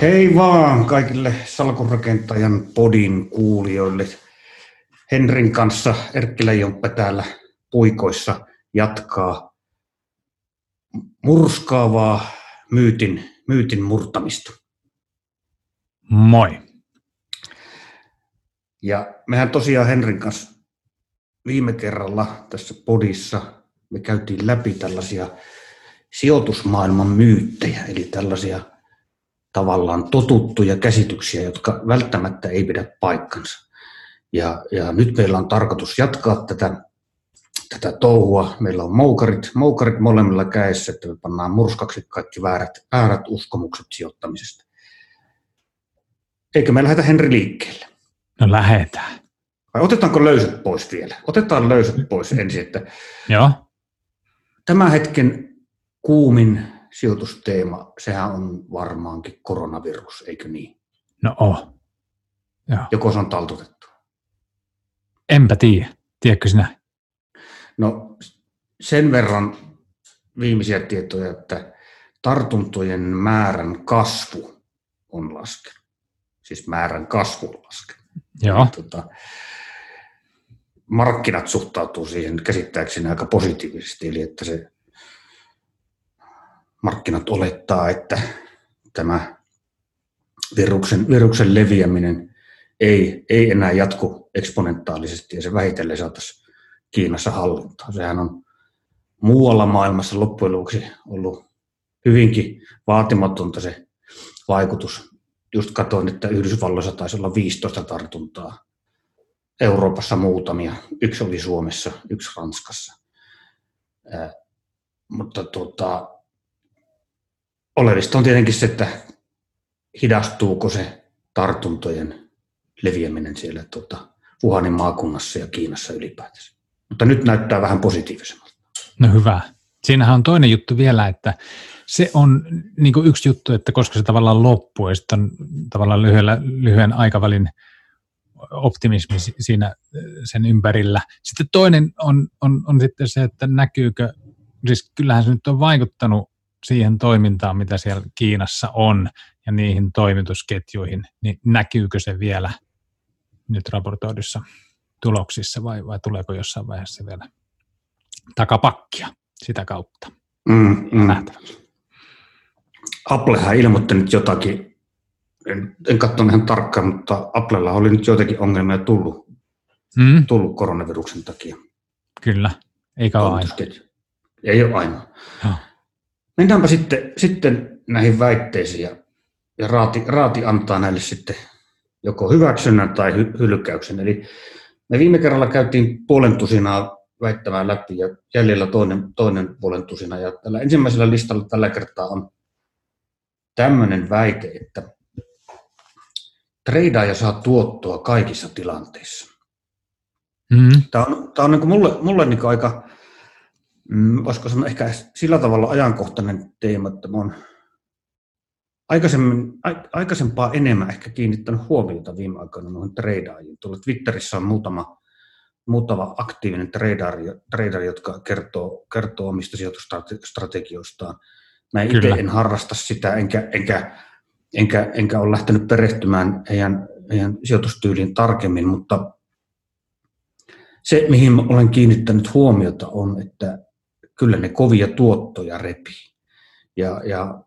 Hei vaan kaikille salkurakentajan podin kuulijoille. Henrin kanssa Erkkilä Jomppe täällä puikoissa jatkaa murskaavaa myytin, myytin murtamista. Moi. Ja mehän tosiaan Henrin kanssa viime kerralla tässä podissa me käytiin läpi tällaisia sijoitusmaailman myyttejä, eli tällaisia tavallaan totuttuja käsityksiä, jotka välttämättä ei pidä paikkansa. Ja, ja nyt meillä on tarkoitus jatkaa tätä, tätä touhua. Meillä on moukarit, moukarit molemmilla käessä, että me pannaan murskaksi kaikki väärät, väärät uskomukset sijoittamisesta. Eikö me lähdetä Henri liikkeelle? No lähetään. Vai otetaanko löysät pois vielä? Otetaan löysät pois ensin, että Joo. Tämän hetken kuumin sijoitusteema, sehän on varmaankin koronavirus, eikö niin? No oh. Joo. Joko se on taltutettu? Enpä tiedä. Tiedätkö sinä? No sen verran viimeisiä tietoja, että tartuntojen määrän kasvu on laskenut. Siis määrän kasvu on laskenut. Joo. Tota, markkinat suhtautuu siihen käsittääkseni aika positiivisesti, eli että se markkinat olettaa, että tämä viruksen, viruksen leviäminen ei, ei enää jatku eksponentaalisesti ja se vähitellen saataisiin Kiinassa hallintaan. Sehän on muualla maailmassa loppujen lopuksi ollut hyvinkin vaatimatonta se vaikutus. Just katsoin, että Yhdysvalloissa taisi olla 15 tartuntaa, Euroopassa muutamia. Yksi oli Suomessa, yksi Ranskassa. Mutta tuota, oleellista on tietenkin se, että hidastuuko se tartuntojen leviäminen siellä tuota, Wuhanin maakunnassa ja Kiinassa ylipäätänsä. Mutta nyt näyttää vähän positiivisemmalta. No hyvä. Siinähän on toinen juttu vielä, että se on niin kuin yksi juttu, että koska se tavallaan loppuu ja sitten on tavallaan lyhyellä, lyhyen aikavälin optimismi siinä sen ympärillä. Sitten toinen on, on, on sitten se, että näkyykö, siis kyllähän se nyt on vaikuttanut siihen toimintaan, mitä siellä Kiinassa on ja niihin toimitusketjuihin, niin näkyykö se vielä nyt raportoidussa tuloksissa vai, vai tuleeko jossain vaiheessa vielä takapakkia sitä kautta? Mm, mm. Nähtäväksi. Applehan ilmoitti nyt jotakin, en, en katsonut ihan tarkkaan, mutta Applella oli nyt joitakin ongelmia tullut, Mm, tullut koronaviruksen takia. kyllä, eikä ole aina. Ei ole ainoa. Joo. Mennäänpä sitten, sitten näihin väitteisiin ja, ja raati, raati antaa näille sitten joko hyväksynnän tai hy, hylkäyksen. Eli me viime kerralla käytiin puolen tusinaa väittämään läpi ja jäljellä toinen, toinen puolen tusina. Ja tällä ensimmäisellä listalla tällä kertaa on tämmöinen väite, että treidaaja saa tuottoa kaikissa tilanteissa. Mm, Tämä on, tämä on niin mulle, mulle niin aika, mm, voisiko sanoa ehkä sillä tavalla ajankohtainen teema, että oon aikaisemmin, aikaisempaa enemmän ehkä kiinnittänyt huomiota viime aikoina noihin treidaajiin. Tuolla Twitterissä on muutama, muutama aktiivinen treidari, treidari jotka kertoo, kertoo omista sijoitusstrategioistaan. Mä itse en harrasta sitä, enkä, enkä, enkä, enkä ole lähtenyt perehtymään heidän, heidän sijoitustyyliin tarkemmin, mutta se, mihin olen kiinnittänyt huomiota, on, että kyllä ne kovia tuottoja repii. Ja, ja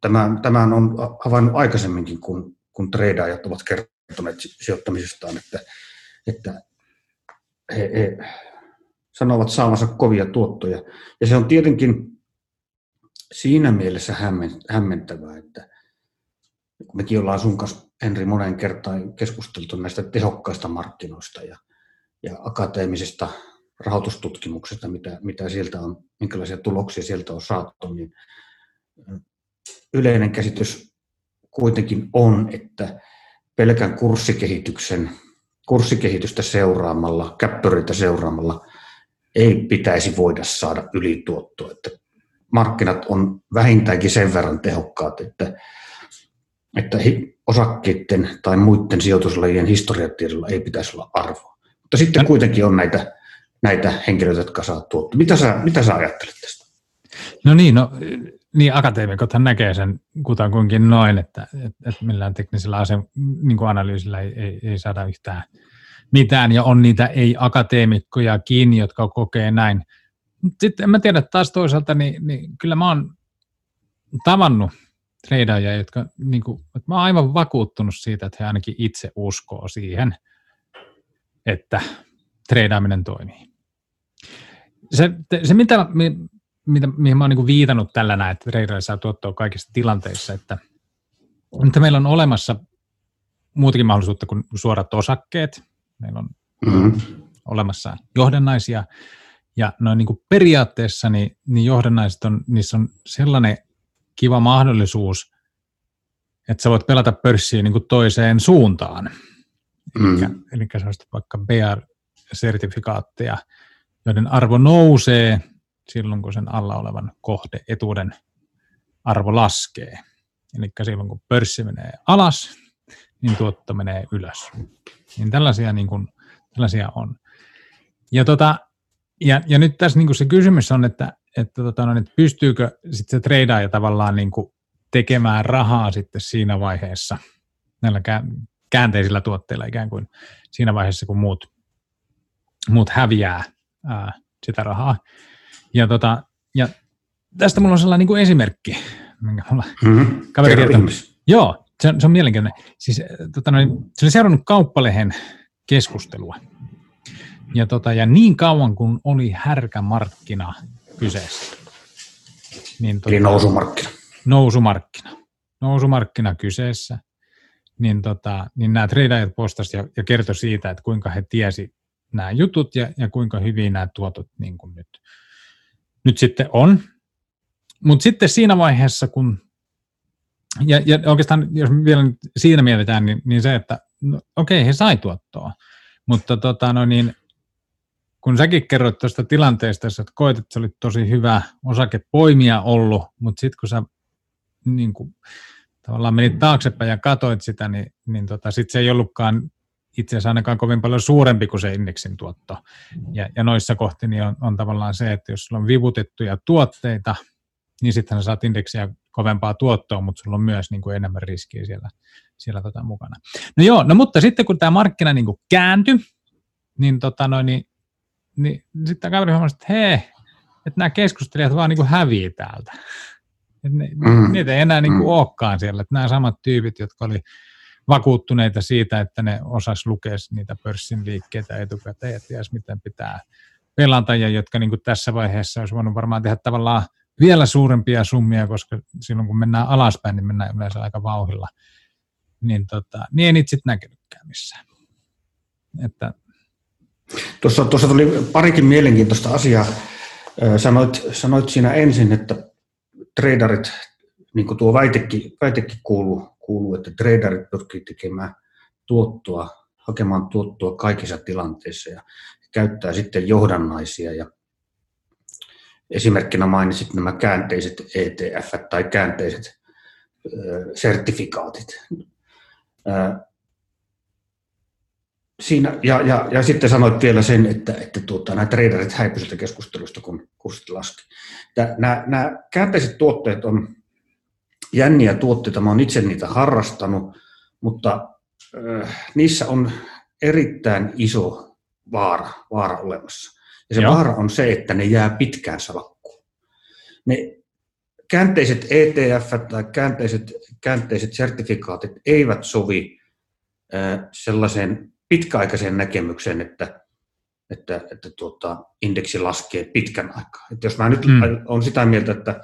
tämän, tämän on havainnut aikaisemminkin, kun, kun treidaajat ovat kertoneet sijoittamisestaan, että, että he, he sanovat saavansa kovia tuottoja. Ja se on tietenkin siinä mielessä hämmen- hämmentävää, että kun mekin ollaan sun kanssa, Henri, monen kertaan keskusteltu näistä tehokkaista markkinoista ja, ja akateemisesta rahoitustutkimuksesta, mitä, mitä sieltä on, minkälaisia tuloksia sieltä on saatu, niin yleinen käsitys kuitenkin on, että pelkän kurssikehityksen, kurssikehitystä seuraamalla, käppyritä seuraamalla ei pitäisi voida saada ylituottoa. Että markkinat on vähintäänkin sen verran tehokkaat, että, että osakkeiden tai muiden sijoituslajien historiatiedolla ei pitäisi olla arvoa. Mutta sitten kuitenkin on näitä, näitä henkilöitä, jotka saa tuottoa. Mitä sä, mitä sä ajattelet tästä? No niin, no, niin akateemikothan näkee sen kutakuinkin noin, että, että, millään teknisellä ase, niin kuin analyysillä ei, ei, ei saada yhtään mitään, ja on niitä ei-akateemikkojakin, jotka kokee näin. Sitten en mä tiedä taas toisaalta, niin, niin kyllä mä oon tavannut treidaajia, jotka, niin kuin, että mä oon aivan vakuuttunut siitä, että he ainakin itse uskoo siihen, että treidaaminen toimii. Se, se mitä, mitä, mihin mä oon niin viitannut tällä näin, että treidaajia saa tuottoa kaikissa tilanteissa, että, että meillä on olemassa muutakin mahdollisuutta kuin suorat osakkeet. Meillä on mm-hmm. olemassa johdannaisia, ja noin niin kuin periaatteessa niin, niin johdannaiset on, niissä on sellainen kiva mahdollisuus, että sä voit pelata pörssiä niin kuin toiseen suuntaan. Mm. Eli, eli sä vaikka BR-sertifikaatteja, joiden arvo nousee silloin, kun sen alla olevan kohdeetuuden arvo laskee. Eli silloin, kun pörssi menee alas, niin tuotto menee ylös. Niin tällaisia, niin kuin, tällaisia on. Ja, tota, ja, ja nyt tässä niin kuin se kysymys on, että, että, tota, no, että pystyykö sitten se treidaaja tavallaan niin kuin tekemään rahaa sitten siinä vaiheessa näillä käänteisillä tuotteilla ikään kuin siinä vaiheessa, kun muut, muut häviää ää, sitä rahaa. Ja, tota, ja tästä mulla on sellainen niin kuin esimerkki, minkä mulla mm-hmm. kaveri kertoo. Joo, se on, se on mielenkiintoinen. Siis, tota, noin, se oli seurannut kauppalehen keskustelua. Ja, tota, ja niin kauan kun oli härkämarkkina kyseessä. Niin, tota, Eli nousumarkkina. Nousumarkkina. Nousumarkkina kyseessä. Niin, tota, niin nämä tradeajat postasivat ja, ja kertoi siitä, että kuinka he tiesi nämä jutut ja, ja kuinka hyvin nämä tuotot niin kuin nyt, nyt sitten on. Mutta sitten siinä vaiheessa, kun, ja, ja oikeastaan jos vielä siinä mietitään, niin, niin se, että no, okei, he sai tuottoa, mutta tota, no niin, kun säkin kerroit tuosta tilanteesta, että koet, että se oli tosi hyvä osakepoimija ollut, mutta sitten kun sä niin kuin, tavallaan menit taaksepäin ja katoit sitä, niin, niin tota, sitten se ei ollutkaan itse asiassa ainakaan kovin paljon suurempi kuin se indeksin tuotto. Ja, ja noissa kohti niin on, on tavallaan se, että jos sulla on vivutettuja tuotteita, niin sitten sä saat indeksiä kovempaa tuottoa, mutta sulla on myös niin kuin enemmän riskiä siellä, siellä tota mukana. No joo, no mutta sitten kun tämä markkina niin kuin kääntyi, niin, tota noin, niin niin sitten kaveri huomasi, että hei, että nämä keskustelijat vaan niin kuin hävii täältä. Et ne, mm. Niitä ei enää niin kuin mm. olekaan siellä. Että nämä samat tyypit, jotka oli vakuuttuneita siitä, että ne osas lukea niitä pörssin liikkeitä etukäteen ja ties miten pitää pelata, ja jotka niin kuin tässä vaiheessa olisi voinut varmaan tehdä tavallaan vielä suurempia summia, koska silloin kun mennään alaspäin, niin mennään yleensä aika vauhilla. Niin, tota, niin niitä sitten näkynytkään missään. Että Tuossa, tuossa tuli parikin mielenkiintoista asiaa. Sanoit, sanoit siinä ensin, että traderit, niin kuin tuo väitekin, väitekin kuuluu, kuuluu, että traderit pyrkii tekemään tuottoa, hakemaan tuottoa kaikissa tilanteissa ja käyttää sitten johdannaisia. Ja esimerkkinä mainitsit nämä käänteiset ETF tai käänteiset sertifikaatit siinä, ja, ja, ja, sitten sanoit vielä sen, että, että tuota, nämä traderit häipyivät keskustelusta, kun kurssit laski. Nämä, nämä käänteiset tuotteet on jänniä tuotteita, mä olen itse niitä harrastanut, mutta äh, niissä on erittäin iso vaara, vaara olemassa. Ja se Joo. vaara on se, että ne jää pitkään salakkuun. Ne käänteiset ETF tai käänteiset, käänteiset sertifikaatit eivät sovi äh, sellaiseen pitkäaikaiseen näkemykseen, että, että, että tuota, indeksi laskee pitkän aikaa. Että jos mä nyt mm. olen sitä mieltä, että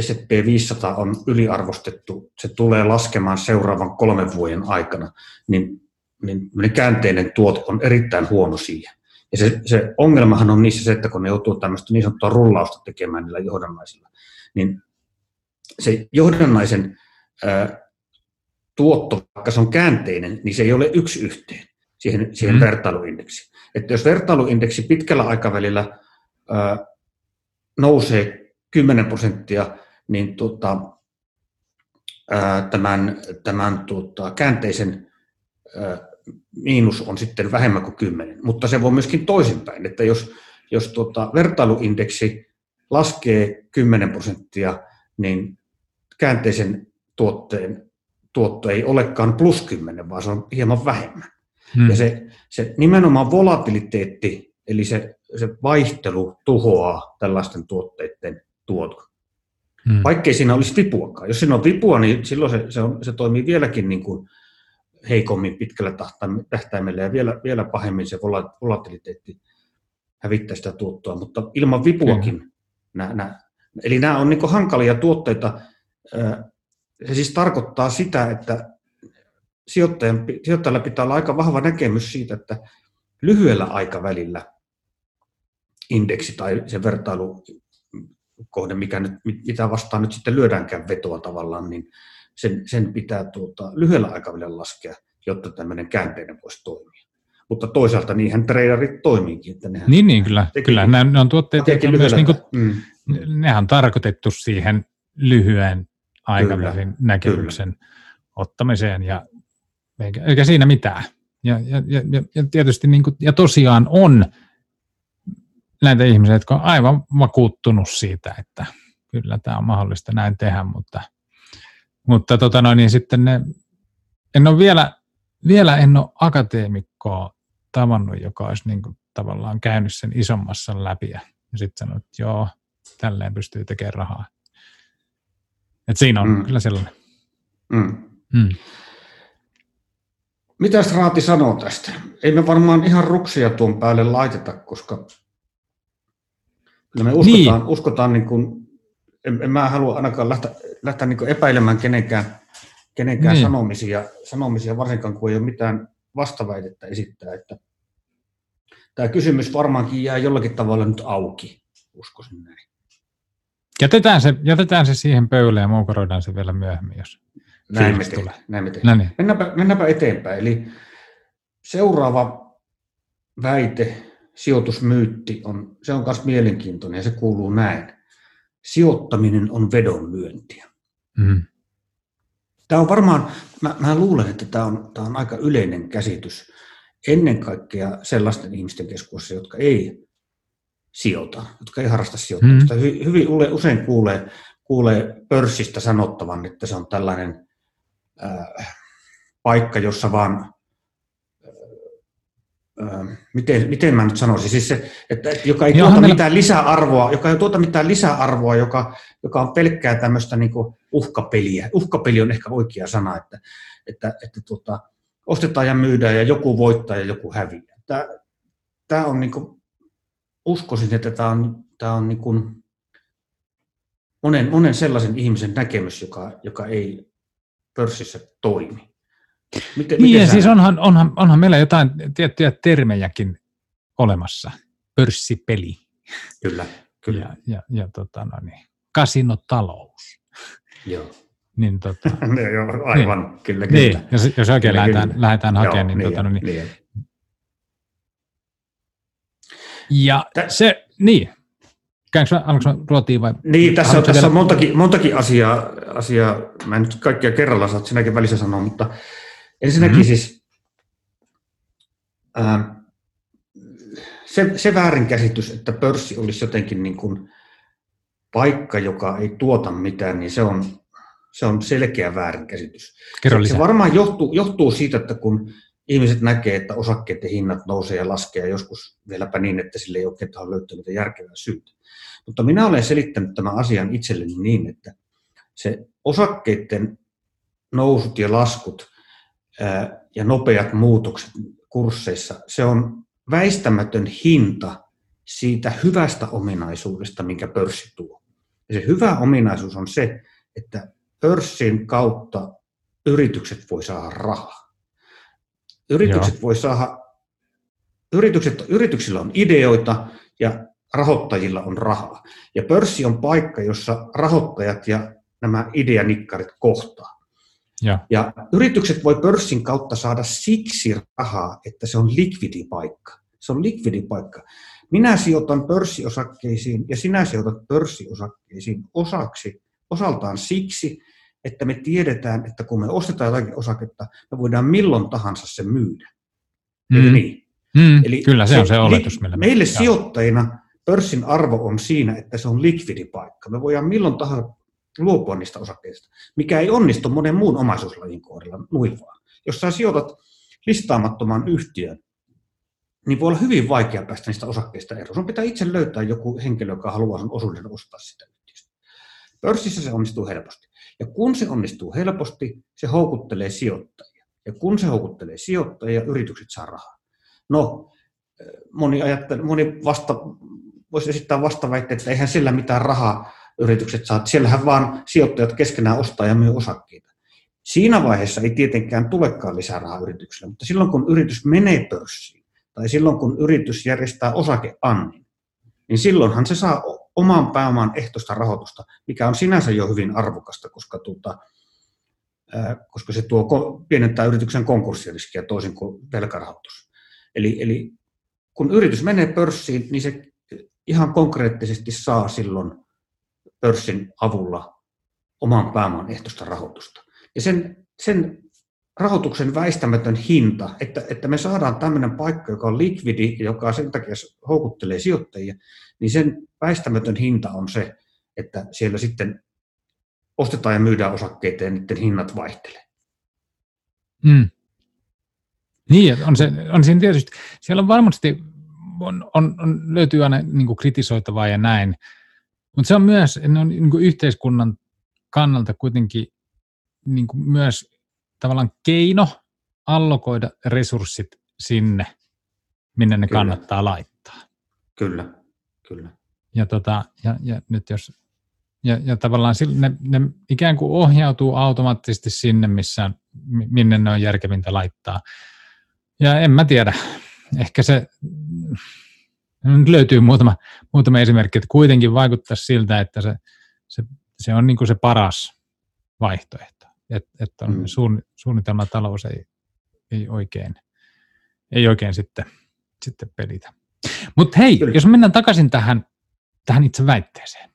S&P 500 on yliarvostettu, se tulee laskemaan seuraavan kolmen vuoden aikana, niin, niin käänteinen tuote on erittäin huono siihen. Ja se, se ongelmahan on niissä se, että kun ne joutuu tämmöistä niin sanottua rullausta tekemään niillä johdannaisilla, niin se johdannaisen ää, tuotto, vaikka se on käänteinen, niin se ei ole yksi yhteen siihen, siihen mm. vertailuindeksiin. Että jos vertailuindeksi pitkällä aikavälillä ää, nousee 10 prosenttia, niin tota, ää, tämän, tämän tota, käänteisen ää, miinus on sitten vähemmän kuin 10. Mutta se voi myöskin toisinpäin, että jos, jos tota, vertailuindeksi laskee 10 prosenttia, niin käänteisen tuotteen tuotto ei olekaan plus 10, vaan se on hieman vähemmän. Hmm. Ja se, se nimenomaan volatiliteetti, eli se, se vaihtelu tuhoaa tällaisten tuotteiden tuoton. Hmm. Vaikkei siinä olisi vipuakaan. Jos siinä on vipua, niin silloin se, se, on, se toimii vieläkin niin kuin heikommin pitkällä tähtäimellä ja vielä, vielä pahemmin se volatiliteetti hävittää sitä tuottoa, mutta ilman vipuakin. Hmm. Nää, nää, eli nämä on niin hankalia tuotteita. Se siis tarkoittaa sitä, että sijoittajan, sijoittajalla pitää olla aika vahva näkemys siitä, että lyhyellä aikavälillä indeksi tai se vertailukohde, mikä nyt, mitä vastaan nyt sitten lyödäänkään vetoa tavallaan, niin sen, sen pitää tuota, lyhyellä aikavälillä laskea, jotta tämmöinen käänteinen voisi toimia. Mutta toisaalta niinhän traderit toimiikin. Että nehän niin, niin, kyllä. Teki, kyllä. Nämä, ne on tuotteet, jotka myös, niin kuin, mm. nehän on tarkoitettu siihen lyhyen aikavälin kyllä, näkemyksen kyllä. ottamiseen ja eikä, eikä siinä mitään. Ja, ja, ja, ja tietysti niin kuin, ja tosiaan on näitä ihmisiä, jotka on aivan vakuuttunut siitä, että kyllä tämä on mahdollista näin tehdä, mutta, mutta tota noin, niin sitten ne, en ole vielä, vielä en ole akateemikkoa tavannut, joka olisi niin kuin tavallaan käynyt sen isommassa läpi ja sitten sanonut, että joo, tälleen pystyy tekemään rahaa. Et siinä on mm. kyllä sellainen. Mm. Mm. Mitä Raati sanoo tästä? Ei me varmaan ihan ruksia tuon päälle laiteta, koska kyllä me uskotaan, niin. uskotaan niin kuin, en, en mä halua ainakaan lähteä, lähteä niin epäilemään kenenkään, kenenkään niin. sanomisia, sanomisia, varsinkaan kun ei ole mitään vastaväitettä esittää. Että tämä kysymys varmaankin jää jollakin tavalla nyt auki, uskoisin näin. Jätetään se, jätetään se siihen pöydälle ja moukaroidaan se vielä myöhemmin, jos näin me, tulee. näin me. No niin. Mennäänpä, mennäänpä eteenpäin. Eli seuraava väite, sijoitusmyytti, on, se on myös mielenkiintoinen ja se kuuluu näin. Sijoittaminen on vedonlyöntiä. Mm. Tämä on varmaan, mä, mä luulen, että tämä on, tämä on aika yleinen käsitys ennen kaikkea sellaisten ihmisten keskuudessa, jotka ei sijoita, jotka ei harrasta sijoittamista. Mm. Hy, hyvin usein kuulee, kuulee pörssistä sanottavan, että se on tällainen äh, paikka, jossa vaan, miten, miten mä nyt sanoisin, siis se, että, joka ei Joo, tuota meillä... mitään lisäarvoa, joka ei tuota mitään lisäarvoa, joka, joka on pelkkää tämmöistä niin uhkapeliä. Uhkapeli on ehkä oikea sana, että, että, että tuota, ostetaan ja myydään ja joku voittaa ja joku häviää. Tämä, tämä on niin kuin, uskoisin, että tämä on, tämä on niin kuin monen, monen sellaisen ihmisen näkemys, joka, joka ei pörssissä toimi. Miten, niin, miten siis onhan, onhan, onhan meillä jotain tiettyjä termejäkin olemassa. Pörssipeli. Kyllä, kyllä. Ja, ja, ja tota, no niin, kasinotalous. Joo. niin, tota, Joo, aivan, niin, kyllä, kyllä. Niin, jos, jos oikein kyllä, lähdetään, kyllä. lähdetään hakemaan, niin, niin, tota, no niin, niin. Ja Tä... se, niin, Käykö aluksi ruotiin vai? Niin, tässä on, tässä on montakin, montakin asiaa, asiaa, mä en nyt kaikkia kerralla saa sinäkin välissä sanoa, mutta ensinnäkin mm-hmm. siis ää, se, se väärinkäsitys, että pörssi olisi jotenkin niin kuin paikka, joka ei tuota mitään, niin se on, se on selkeä väärinkäsitys. Se, se varmaan johtuu, johtuu siitä, että kun ihmiset näkee, että osakkeiden hinnat nousee ja laskee, ja joskus vieläpä niin, että sille ei oikein ole löytänyt järkevää syytä. Mutta minä olen selittänyt tämän asian itselleni niin, että se osakkeiden nousut ja laskut ja nopeat muutokset kursseissa, se on väistämätön hinta siitä hyvästä ominaisuudesta, minkä pörssi tuo. Ja se hyvä ominaisuus on se, että pörssin kautta yritykset voi saada rahaa. Yritykset Joo. voi saada, yritykset, yrityksillä on ideoita ja rahoittajilla on rahaa. Ja pörssi on paikka, jossa rahoittajat ja nämä ideanikkarit kohtaa. Ja. ja yritykset voi pörssin kautta saada siksi rahaa, että se on likvidipaikka. Se on likvidipaikka. Minä sijoitan pörssiosakkeisiin ja sinä sijoitat pörssiosakkeisiin osaksi, osaltaan siksi, että me tiedetään, että kun me ostetaan jotakin osaketta, me voidaan milloin tahansa se myydä. Mm. Eli niin. Mm, Eli kyllä se, se on se oletus. Meille, meille sijoittajina pörssin arvo on siinä, että se on likvidipaikka. Me voidaan milloin tahansa luopua niistä osakkeista, mikä ei onnistu monen muun omaisuuslajin kohdalla noin vaan. Jos sä sijoitat listaamattomaan yhtiön, niin voi olla hyvin vaikea päästä niistä osakkeista eroon. Sun pitää itse löytää joku henkilö, joka haluaa sen osuuden ostaa sitä yhtiöstä. Pörssissä se onnistuu helposti. Ja kun se onnistuu helposti, se houkuttelee sijoittajia. Ja kun se houkuttelee sijoittajia, yritykset saa rahaa. No, moni, ajattel, moni vasta, voisi esittää vastaväitteet, että eihän sillä mitään rahaa yritykset saa. Siellähän vaan sijoittajat keskenään ostaa ja myy osakkeita. Siinä vaiheessa ei tietenkään tulekaan lisää rahaa yritykselle, mutta silloin kun yritys menee pörssiin tai silloin kun yritys järjestää osakeannin, niin silloinhan se saa oman pääoman ehtoista rahoitusta, mikä on sinänsä jo hyvin arvokasta, koska, tuota, koska se tuo, pienentää yrityksen konkurssiriskiä toisin kuin velkarahoitus. Eli, eli kun yritys menee pörssiin, niin se ihan konkreettisesti saa silloin pörssin avulla oman pääoman ehtoista rahoitusta. Ja sen, sen rahoituksen väistämätön hinta, että, että me saadaan tämmöinen paikka, joka on likvidi, joka sen takia houkuttelee sijoittajia, niin sen väistämätön hinta on se, että siellä sitten ostetaan ja myydään osakkeita ja niiden hinnat vaihtelee. Hmm. Niin, on, se, on siinä tietysti, siellä on varmasti, on, on, on löytyy aina niin kritisoitavaa ja näin, mutta se on myös ne on niin kuin yhteiskunnan kannalta kuitenkin niin kuin myös tavallaan keino allokoida resurssit sinne, minne ne kyllä. kannattaa laittaa. Kyllä, kyllä. Ja, tota, ja, ja nyt jos ja, ja tavallaan ne, ne ikään kuin ohjautuu automaattisesti sinne, missä, minne ne on järkevintä laittaa. Ja en mä tiedä, ehkä se, löytyy muutama, muutama esimerkki, että kuitenkin vaikuttaa siltä, että se, se, se on niin kuin se paras vaihtoehto. Että et on mm. suun, suunnitelmatalous ei, ei, oikein, ei oikein sitten, sitten pelitä. Mutta hei, Kyllä. jos mennään takaisin tähän, tähän itse väitteeseen,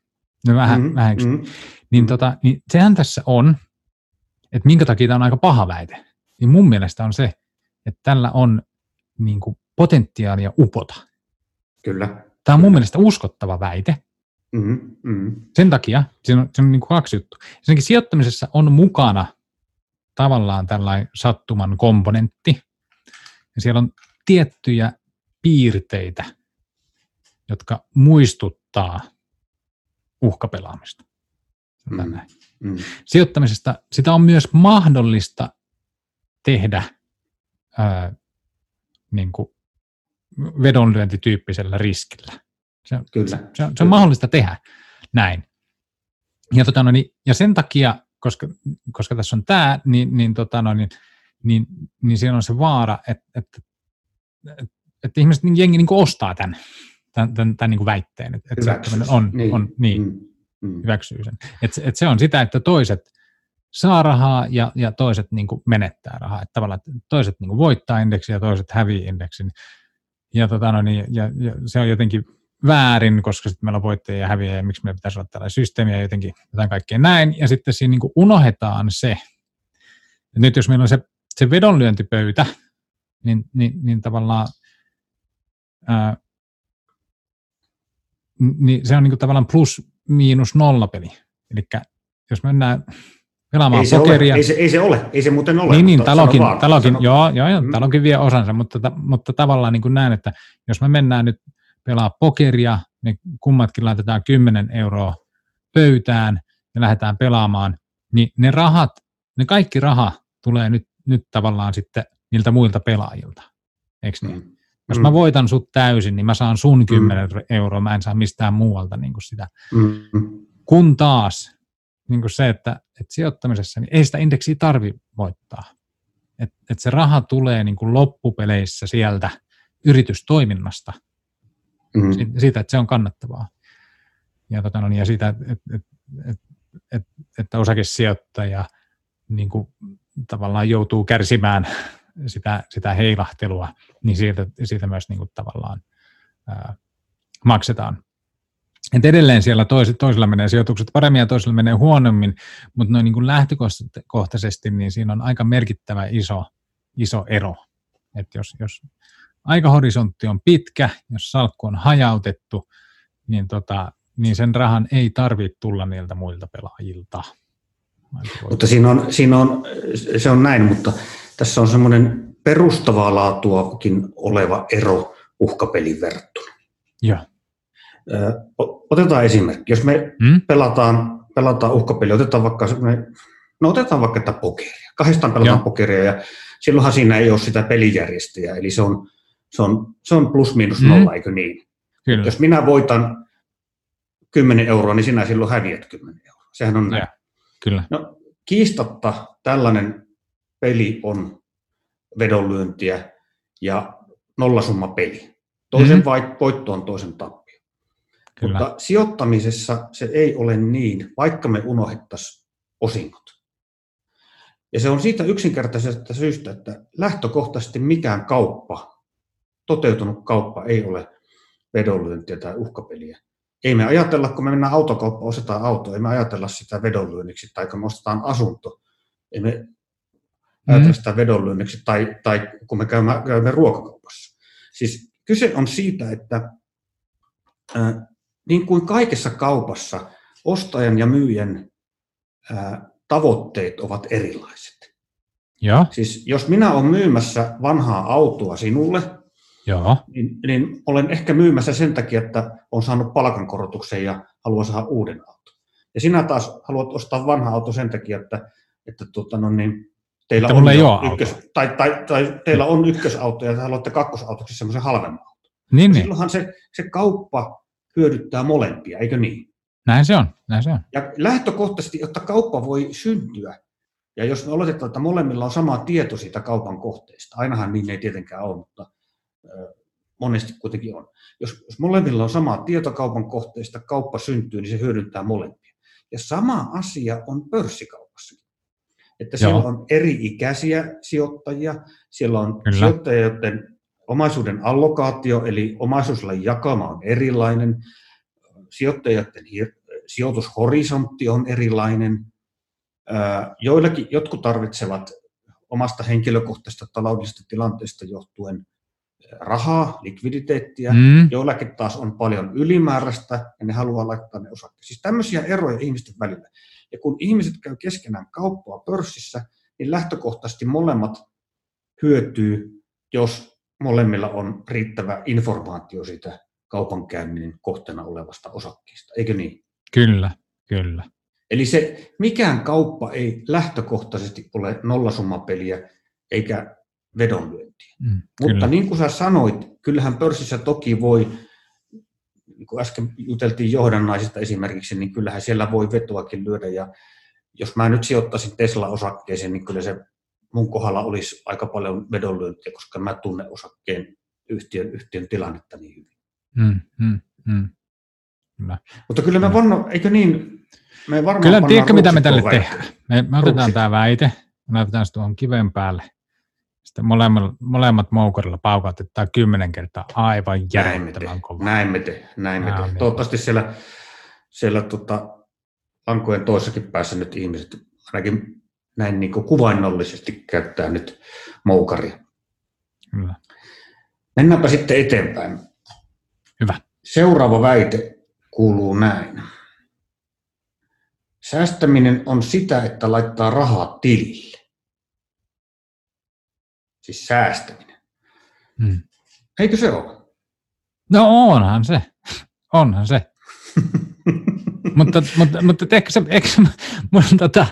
no vähän, mm, vähän mm, niin, mm. Tota, niin sehän tässä on, että minkä takia tämä on aika paha väite. Niin mun mielestä on se, että tällä on niin kuin potentiaalia upota. Kyllä. Tämä on mun mielestä uskottava väite. Mm-hmm, mm-hmm. Sen takia, siinä on, siinä on niin kuin kaksi juttua. Ensinnäkin sijoittamisessa on mukana tavallaan tällainen sattuman komponentti. Ja siellä on tiettyjä piirteitä, jotka muistuttaa uhkapelaamista. Mm, mm. Sijoittamisesta sitä on myös mahdollista tehdä ää, niin kuin vedonlyöntityyppisellä riskillä. Se, on, Kyllä. Se, on, se on Kyllä. mahdollista tehdä näin. Ja, tota, no, niin, ja sen takia, koska, koska tässä on tämä, niin, niin, tota, no, niin, niin, niin siinä on se vaara, että, että, että, että ihmiset, niin jengi niin ostaa tämän, tämän, tämän, tämän niin väitteen, että, että se on, niin. on niin, mm. Mm. hyväksyy sen. Että, että se on sitä, että toiset saa rahaa ja, ja toiset niin menettää rahaa. Että tavallaan että toiset niin voittaa indeksin ja toiset häviää indeksin. Ja, tota, no niin, ja, ja se on jotenkin väärin, koska sitten meillä on voittajia ja häviäjiä, ja miksi meillä pitäisi olla tällainen systeemi ja jotenkin jotain kaikkea näin. Ja sitten siinä niin unohdetaan se, että nyt jos meillä on se, se vedonlyöntipöytä, niin, niin, niin tavallaan ää, niin se on niin tavallaan plus miinus nolla peli. Eli jos mennään pelaamaan ei se pokeria. Ole, ei, se, ei se ole, ei se muuten ole. Niin, niin talokin, vaan, talokin, joo, joo, joo, mm. talokin vie osansa, mutta, mutta tavallaan niin kuin näen, että jos me mennään nyt pelaa pokeria, me kummatkin laitetaan 10 euroa pöytään ja lähdetään pelaamaan, niin ne rahat, ne kaikki raha tulee nyt, nyt tavallaan sitten niiltä muilta pelaajilta. Eikö niin? Mm. Jos mm. mä voitan sut täysin, niin mä saan sun 10 mm. euroa, mä en saa mistään muualta niin kuin sitä. Mm. Kun taas niin kuin se, että, että sijoittamisessa niin ei sitä indeksiä tarvi voittaa. Et, et se raha tulee niin kuin loppupeleissä sieltä yritystoiminnasta, mm. siitä, siitä, että se on kannattavaa. Ja, tota, no niin, ja siitä, että, että, että, että, että osakesijoittaja niin kuin, tavallaan joutuu kärsimään sitä, sitä heilahtelua, niin siitä, siitä myös niin kuin, tavallaan ää, maksetaan. Et edelleen siellä tois, toisella menee sijoitukset paremmin ja toisella menee huonommin, mutta noin niin kuin lähtökohtaisesti niin siinä on aika merkittävä iso, iso ero. Et jos, jos aikahorisontti on pitkä, jos salkku on hajautettu, niin, tota, niin sen rahan ei tarvitse tulla niiltä muilta pelaajilta. Mutta siinä on, siinä on, se on näin, mutta tässä on semmoinen perustavaa laatuakin oleva ero uhkapelin verrattuna. Joo. Otetaan esimerkki. Jos me hmm? pelataan, pelataan uhkapeli, otetaan vaikka no otetaan vaikka tätä pokeria. Kahdestaan pelataan Joo. pokeria ja silloinhan siinä ei ole sitä pelijärjestäjää, eli se on, se on, se on plus miinus hmm. nolla, eikö niin? Kyllä. Jos minä voitan 10 euroa, niin sinä silloin häviät 10 euroa. Sehän on näin. Kyllä. No, kiistatta tällainen peli on vedonlyöntiä ja nollasumma peli. Toisen mm-hmm. voitto on toisen tappio. Kyllä. Mutta sijoittamisessa se ei ole niin, vaikka me unohdettaisiin osingot. Ja se on siitä yksinkertaisesta syystä, että lähtökohtaisesti mikään kauppa, toteutunut kauppa ei ole vedonlyöntiä tai uhkapeliä. Ei me ajatella, kun me mennään autokauppaan, ostetaan auto, ei me ajatella sitä vedonlyönniksi, tai kun me ostetaan asunto, ei me ajatella mm. sitä vedonlyönniksi, tai, tai kun me käymme, käymme ruokakaupassa. Siis kyse on siitä, että niin kuin kaikessa kaupassa, ostajan ja myyjän äh, tavoitteet ovat erilaiset. Ja. Siis jos minä olen myymässä vanhaa autoa sinulle, Joo. Niin, niin olen ehkä myymässä sen takia, että on saanut palkankorotuksen ja haluan saada uuden auton. Ja sinä taas haluat ostaa vanha auto sen takia, että, että tuota, no niin, teillä että on, ei ole ykkös, tai, tai, tai, teillä on ykkösauto ja te haluatte kakkosautoksi semmoisen halvemman auton. Niin, niin. Silloinhan se, se kauppa hyödyttää molempia, eikö niin? Näin se on, näin se on. Ja lähtökohtaisesti, jotta kauppa voi syntyä, ja jos me oletetaan, että molemmilla on sama tieto siitä kaupan kohteesta, ainahan niin ei tietenkään ole, mutta monesti kuitenkin on. Jos, jos molemmilla on sama tietokaupan kohteista, kauppa syntyy, niin se hyödyntää molempia. Ja sama asia on pörssikaupassa. Että Joo. siellä on eri-ikäisiä sijoittajia, siellä on Kyllä. sijoittajia, joiden omaisuuden allokaatio, eli omaisuuslain jakama on erilainen, sijoittajien sijoitushorisontti on erilainen, joillakin, jotkut tarvitsevat omasta henkilökohtaisesta taloudellisesta tilanteesta johtuen rahaa, likviditeettiä, mm. joillakin taas on paljon ylimääräistä ja ne haluaa laittaa ne osakkeet. Siis tämmöisiä eroja ihmisten välillä. Ja kun ihmiset käy keskenään kauppaa pörssissä, niin lähtökohtaisesti molemmat hyötyy, jos molemmilla on riittävä informaatio siitä kaupankäynnin kohteena olevasta osakkeesta, eikö niin? Kyllä, kyllä. Eli se mikään kauppa ei lähtökohtaisesti ole nollasummapeliä eikä vedonlyöntiä. Mm, Mutta niin kuin sä sanoit, kyllähän pörssissä toki voi, niin kuin äsken juteltiin johdannaisista esimerkiksi, niin kyllähän siellä voi vetoakin lyödä. Ja jos mä nyt sijoittaisin Tesla-osakkeeseen, niin kyllä se mun kohdalla olisi aika paljon vedonlyöntiä, koska mä tunnen osakkeen yhtiön, yhtiön tilannetta niin hyvin. Mm, mm, mm. Kyllä. Mutta kyllä me vanno, eikö niin, me varmaan Kyllä, tiedätkö mitä me tälle tehdään? Me, me otetaan tämä väite, me laitetaan se tuohon kiven päälle, sitten molemmat, molemmat moukarilla paukautetaan kymmenen kertaa aivan järjettömän kovaa. Näin me tehdään. Näin me tehdään. Toivottavasti siellä, siellä tota, lankojen toissakin päässä nyt ihmiset ainakin näin niin kuin kuvainnollisesti käyttää nyt moukaria. Hyvä. Mennäänpä sitten eteenpäin. Hyvä. Seuraava väite kuuluu näin. Säästäminen on sitä, että laittaa rahaa tilille. Siis säästäminen. Hmm. Eikö se ole? No onhan se. Onhan se. mutta, mutta, mutta eikö se, eikö se mun tota,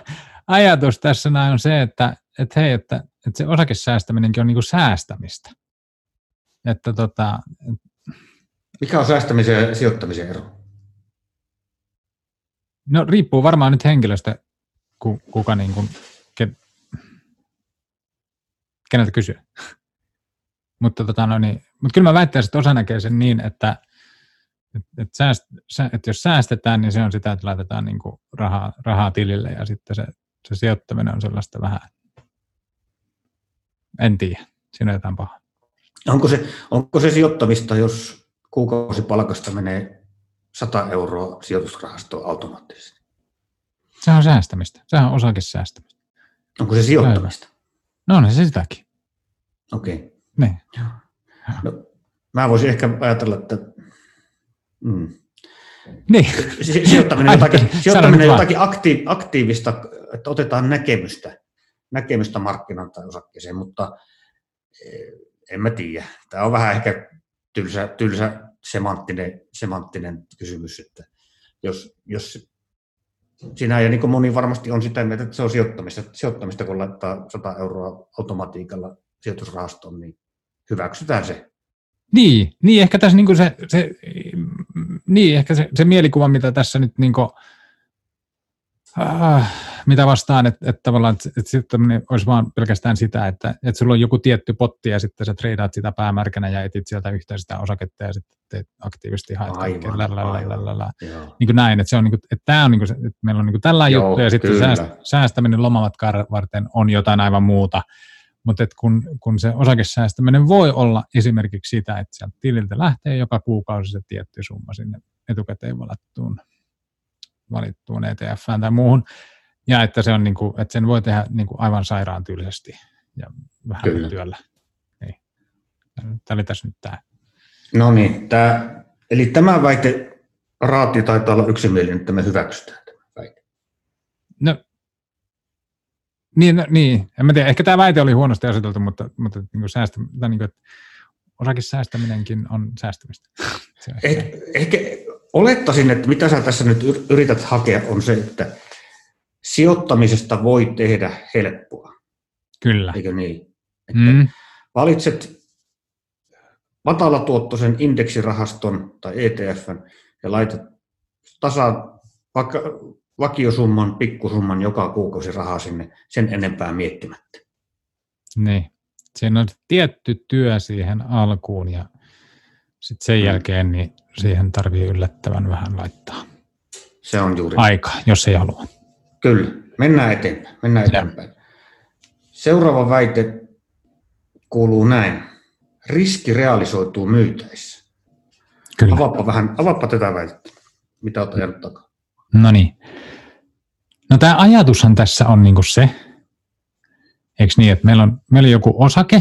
ajatus tässä näin on se, että, että hei, että, että se osakesäästäminenkin on niin kuin säästämistä. Että tota, Mikä on säästämisen ja sijoittamisen ero? No riippuu varmaan nyt henkilöstä, kuka niin kuin, keneltä kysyä. mutta, tota, no niin, mutta kyllä mä väittäisin, että osa näkee sen niin, että, että, että, sääst, että jos säästetään, niin se on sitä, että laitetaan niin kuin rahaa, rahaa tilille ja sitten se, se sijoittaminen on sellaista vähän, en tiedä, siinä on jotain pahaa. Onko se, onko se sijoittamista, jos kuukausipalkasta menee 100 euroa sijoitusrahastoon automaattisesti? Se on säästämistä. Sehän on osakesäästämistä. Onko se sijoittamista? No on se sitäkin. Okei. Okay. Niin. No, mä voisin ehkä ajatella, että mm, Niin. Sijoittaminen jotakin, sijoittaminen jotakin akti, aktiivista, että otetaan näkemystä, näkemystä markkinan tai osakkeeseen, mutta eh, en mä tiedä. Tämä on vähän ehkä tylsä, tylsä semanttinen, semanttinen kysymys, että jos, jos sinä ja niin kuin moni varmasti on sitä mieltä, että se on sijoittamista, sijoittamista kun laittaa 100 euroa automatiikalla sijoitusrahastoon, niin hyväksytään se. Niin, niin ehkä tässä niin se, se, niin, ehkä se, se mielikuva, mitä tässä nyt niin kuin, äh, mitä vastaan, että, että tavallaan että, että sitten olisi vaan pelkästään sitä, että, että sulla on joku tietty potti ja sitten sä treidaat sitä päämärkänä ja etit sieltä yhtä sitä osaketta ja sitten teet aktiivisesti haet aivan, aivan. Niin kuin näin, että, se on niin kuin, että tämä on niin kuin, että meillä on niin kuin tällä juttu ja sitten säästäminen lomamatkaa varten on jotain aivan muuta. Mutta kun, kun se osakesäästäminen voi olla esimerkiksi sitä, että sieltä tililtä lähtee joka kuukausi se tietty summa sinne etukäteen valittuun, valittuun ETF tai muuhun, ja että, se on niin kuin, että sen voi tehdä niin kuin aivan sairaan tyylisesti ja vähän Kyllä. työllä. Niin. Tämä oli tässä nyt tämä. No niin, tämä, eli tämä väite Raati taitaa olla yksimielinen, että me hyväksytään tämä väite. No, niin, no, niin, en mä tiedä, ehkä tämä väite oli huonosti aseteltu, mutta, mutta niin kuin säästä, tai niin kuin, että osakesäästäminenkin on säästämistä. Eh, ehkä olettaisin, että mitä sä tässä nyt yrität hakea, on se, että sijoittamisesta voi tehdä helppoa. Kyllä. Eikö niin? Että mm. Valitset matalatuottoisen indeksirahaston tai ETFn ja laitat tasa, vaikka vakiosumman, pikkusumman joka kuukausi rahaa sinne sen enempää miettimättä. Niin. Siinä on tietty työ siihen alkuun ja sitten sen mm. jälkeen niin siihen tarvii yllättävän vähän laittaa Se on juuri. aika, jos ei halua. Kyllä, mennään eteenpäin. Mennään eteenpäin. Seuraava väite kuuluu näin. Riski realisoituu myytäessä. Kyllä. Avaappa vähän, avaappa tätä väitettä. Mitä olet ajanut takaa? No niin. No tämä ajatushan tässä on niinku se, eikö niin, että meillä on, meillä on joku osake,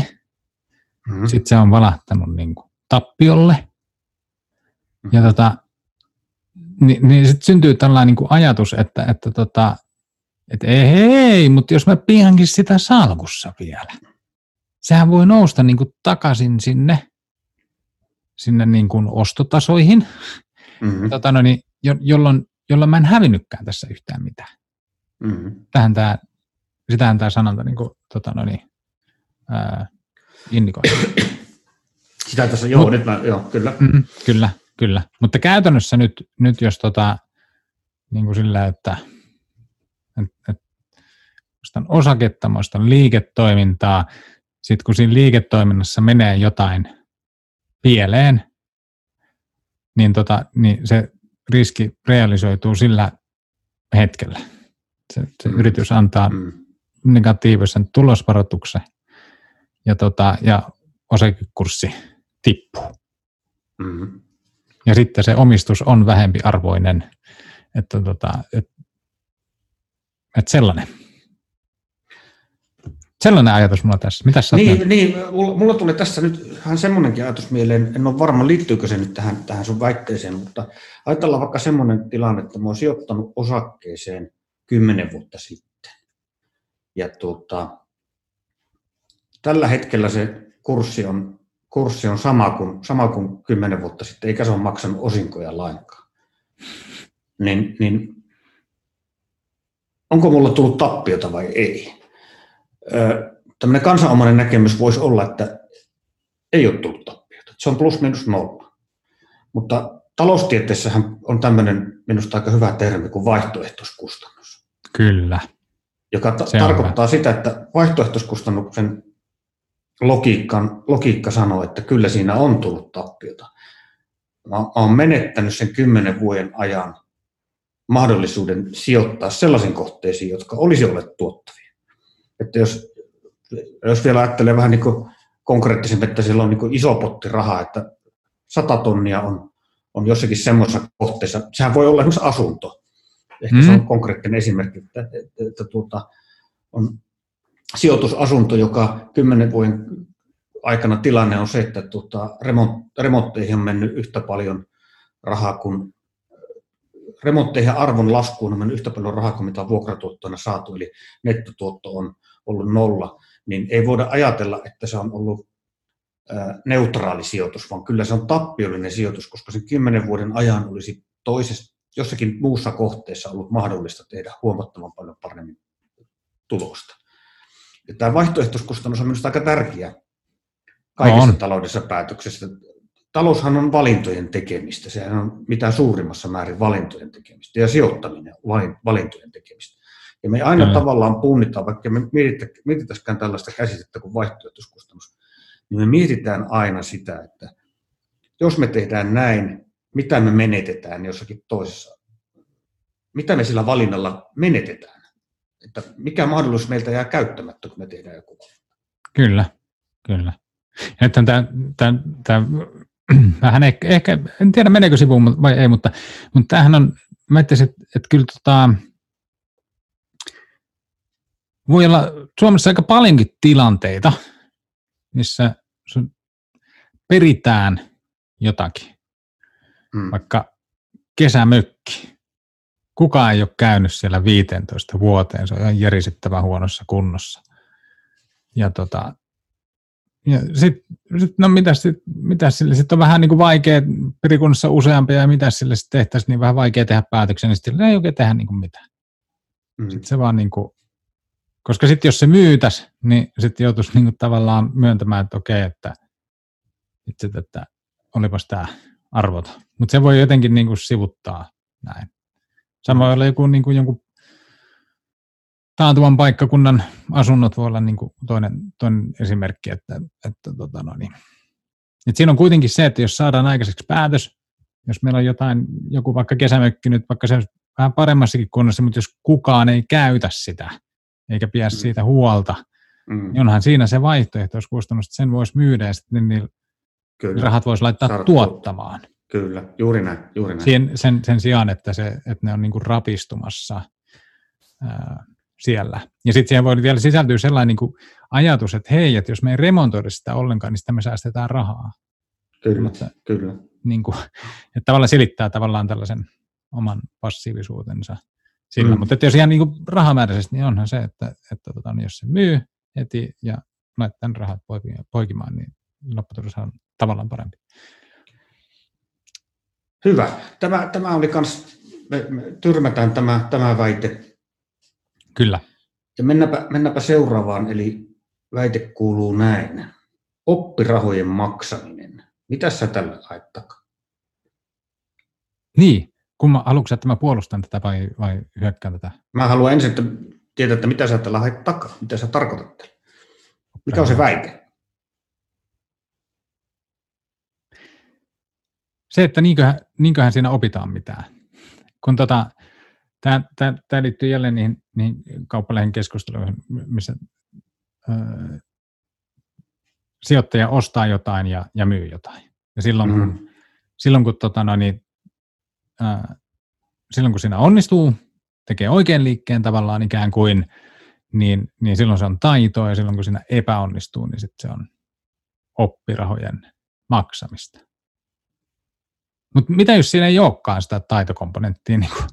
mm-hmm. sitten se on valahtanut niinku tappiolle, mm-hmm. ja tota, niin, niin sitten syntyy tällainen niinku ajatus, että, että tota, että ei, hei, mutta jos mä pihankin sitä salkussa vielä, sehän voi nousta niin kuin takaisin sinne, sinne niin kuin ostotasoihin, mm-hmm. tota, no niin, jo, jolloin, jolloin mä en hävinnytkään tässä yhtään mitään. Mm-hmm. Tähän tämä, sitähän tämä sanonta niin kuin, tota, no niin, ää, indikoi. Sitä tässä, joo, Mut, nyt mä, joo, kyllä. Mm, kyllä, kyllä. Mutta käytännössä nyt, nyt jos tota, niin kuin sillä, että et, osaketta, muistan liiketoimintaa. Sitten kun siinä liiketoiminnassa menee jotain pieleen, niin, tota, niin se riski realisoituu sillä hetkellä. Se, se mm. yritys antaa mm. negatiivisen tulosvaroituksen ja, tota, ja osakekurssi tippuu. Mm. Ja sitten se omistus on vähempi arvoinen. Että tota, et että sellainen. Sellainen ajatus mulla tässä. Mitä sä niin, niin mulla, mulla tuli tässä nyt vähän semmoinenkin ajatus mieleen, en ole varma liittyykö se nyt tähän, tähän sun väitteeseen, mutta ajatellaan vaikka semmoinen tilanne, että mä oon sijoittanut osakkeeseen kymmenen vuotta sitten. Ja tuota, tällä hetkellä se kurssi on, kurssi on sama, kuin, sama kuin kymmenen vuotta sitten, eikä se ole maksanut osinkoja lainkaan. Niin, niin onko mulla tullut tappiota vai ei. Tämmöinen kansanomainen näkemys voisi olla, että ei ole tullut tappiota. Se on plus minus nolla. Mutta taloustieteessähän on tämmöinen minusta aika hyvä termi kuin vaihtoehtoiskustannus. Kyllä. Joka ta- tarkoittaa sitä, että vaihtoehtoiskustannuksen logiikka, logiikka sanoo, että kyllä siinä on tullut tappiota. Mä oon menettänyt sen kymmenen vuoden ajan mahdollisuuden sijoittaa sellaisiin kohteisiin, jotka olisi olleet tuottavia. Että jos, jos vielä ajattelee vähän niin konkreettisemmin, että siellä on niin iso potti rahaa, että 100 tonnia on, on jossakin semmoisessa kohteessa, sehän voi olla esimerkiksi asunto. Ehkä mm. se on mm. konkreettinen esimerkki, että, että, että, että tuota, on sijoitusasunto, joka kymmenen vuoden aikana tilanne on se, että tuota, remont, remontteihin on mennyt yhtä paljon rahaa kuin remontteihin arvon laskuun on mennyt yhtä paljon rahaa kuin mitä on vuokratuottoina saatu, eli nettotuotto on ollut nolla, niin ei voida ajatella, että se on ollut neutraali sijoitus, vaan kyllä se on tappiollinen sijoitus, koska sen kymmenen vuoden ajan olisi toisessa, jossakin muussa kohteessa ollut mahdollista tehdä huomattavan paljon paremmin tulosta. Ja tämä vaihtoehtoiskustannus on minusta aika tärkeä kaikissa no on. taloudellisissa päätöksissä. Taloushan on valintojen tekemistä, sehän on mitä suurimmassa määrin valintojen tekemistä, ja sijoittaminen valintojen tekemistä. Ja me aina Kyllä. tavallaan punnitaan, vaikka me mietitäisikään tällaista käsitettä kuin vaihtoehtoiskustannus, niin me mietitään aina sitä, että jos me tehdään näin, mitä me menetetään jossakin toisessa, mitä me sillä valinnalla menetetään, että mikä mahdollisuus meiltä jää käyttämättä, kun me tehdään joku Kyllä, kyllä. Että tämä, tämä, tämä, vähän ehkä, ehkä, en tiedä meneekö sivuun vai ei, mutta, mutta tämähän on, mä että, että kyllä tota, voi olla Suomessa aika paljonkin tilanteita, missä sun peritään jotakin, hmm. vaikka kesämökki. Kukaan ei ole käynyt siellä 15 vuoteen, se on ihan järisyttävän huonossa kunnossa. Ja tota, ja sit, sit, no mitä sit, mitä sille, sit on vähän niin kuin vaikea, perikunnassa useampia ja mitä sille sitten tehtäisiin, niin vähän vaikea tehdä päätöksiä, niin sitten ei oikein tehdä niin kuin mitään. Mm. Sitten se vaan niin kuin, koska sitten jos se myytäisi, niin sitten joutuisi niin kuin tavallaan myöntämään, että okei, että, itse, että olipas tämä arvot. Mutta se voi jotenkin niin kuin sivuttaa näin. Samoin olla joku niin kuin jonkun taantuvan paikkakunnan asunnot voi olla niin kuin toinen, toinen esimerkki, että, että tota no niin. Et siinä on kuitenkin se, että jos saadaan aikaiseksi päätös, jos meillä on jotain, joku vaikka kesämökki nyt, vaikka se vähän paremmassakin kunnossa, mutta jos kukaan ei käytä sitä, eikä pidä mm. siitä huolta, mm. niin onhan siinä se vaihtoehtoiskustannus, että sen voisi myydä ja sitten niin Kyllä. rahat voisi laittaa Saada tuottamaan. Kyllä, juuri näin. Juuri näin. Sen, sen, sen sijaan, että, se, että ne on niin kuin rapistumassa ää, siellä. Ja sitten siihen voi vielä sisältyä sellainen niin kuin ajatus, että hei, että jos me ei remontoida sitä ollenkaan, niin sitä me säästetään rahaa. Kyllä, Mutta, kyllä. Niin kuin, että tavallaan selittää tavallaan tällaisen oman passiivisuutensa sillä. Mm. Mutta että jos ihan niin kuin rahamääräisesti, niin onhan se, että, että tota, niin jos se myy heti ja laittaa rahat poikimaan, niin lopputulos on tavallaan parempi. Hyvä. Tämä, tämä oli kans, me, me tyrmätään tämä, tämä väite Kyllä. Ja mennäpä, mennäpä seuraavaan, eli väite kuuluu näin. Oppirahojen maksaminen. Mitä sä tällä ajat Niin, kun mä, haluatko että mä puolustan tätä vai, vai hyökkään tätä? Mä haluan ensin että tietää, että mitä sä tällä haet takaa, mitä sä tarkoitat tällä. Mikä on se väite? Se, että niinköhän, niinköhän siinä opitaan mitään. Kun tota, Tämä, tämä, tämä liittyy jälleen niihin, niihin kauppalehen keskusteluihin, missä ö, sijoittaja ostaa jotain ja, ja myy jotain. Ja silloin, mm. kun, silloin, kun, tota, no, niin, ö, silloin kun siinä onnistuu, tekee oikein liikkeen tavallaan ikään kuin, niin, niin silloin se on taitoa, ja silloin kun siinä epäonnistuu, niin sitten se on oppirahojen maksamista. Mutta mitä jos siinä ei olekaan sitä taitokomponenttia niin kuin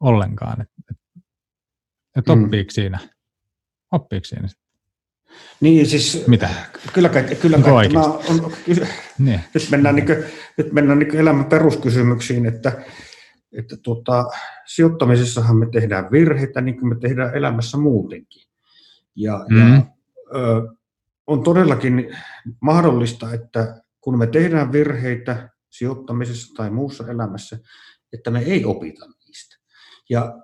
ollenkaan. Että et, et mm. oppiiko mm. siinä? Oppiiko siinä? Niin siis, Mitä? kyllä kai, kyllä kai tämä on, niin. nyt mennään, niin kuin, nyt mennään niin elämän peruskysymyksiin, että, että tuota, sijoittamisessahan me tehdään virheitä niin kuin me tehdään elämässä muutenkin. Ja, mm. ja ö, on todellakin mahdollista, että kun me tehdään virheitä sijoittamisessa tai muussa elämässä, että me ei opita ja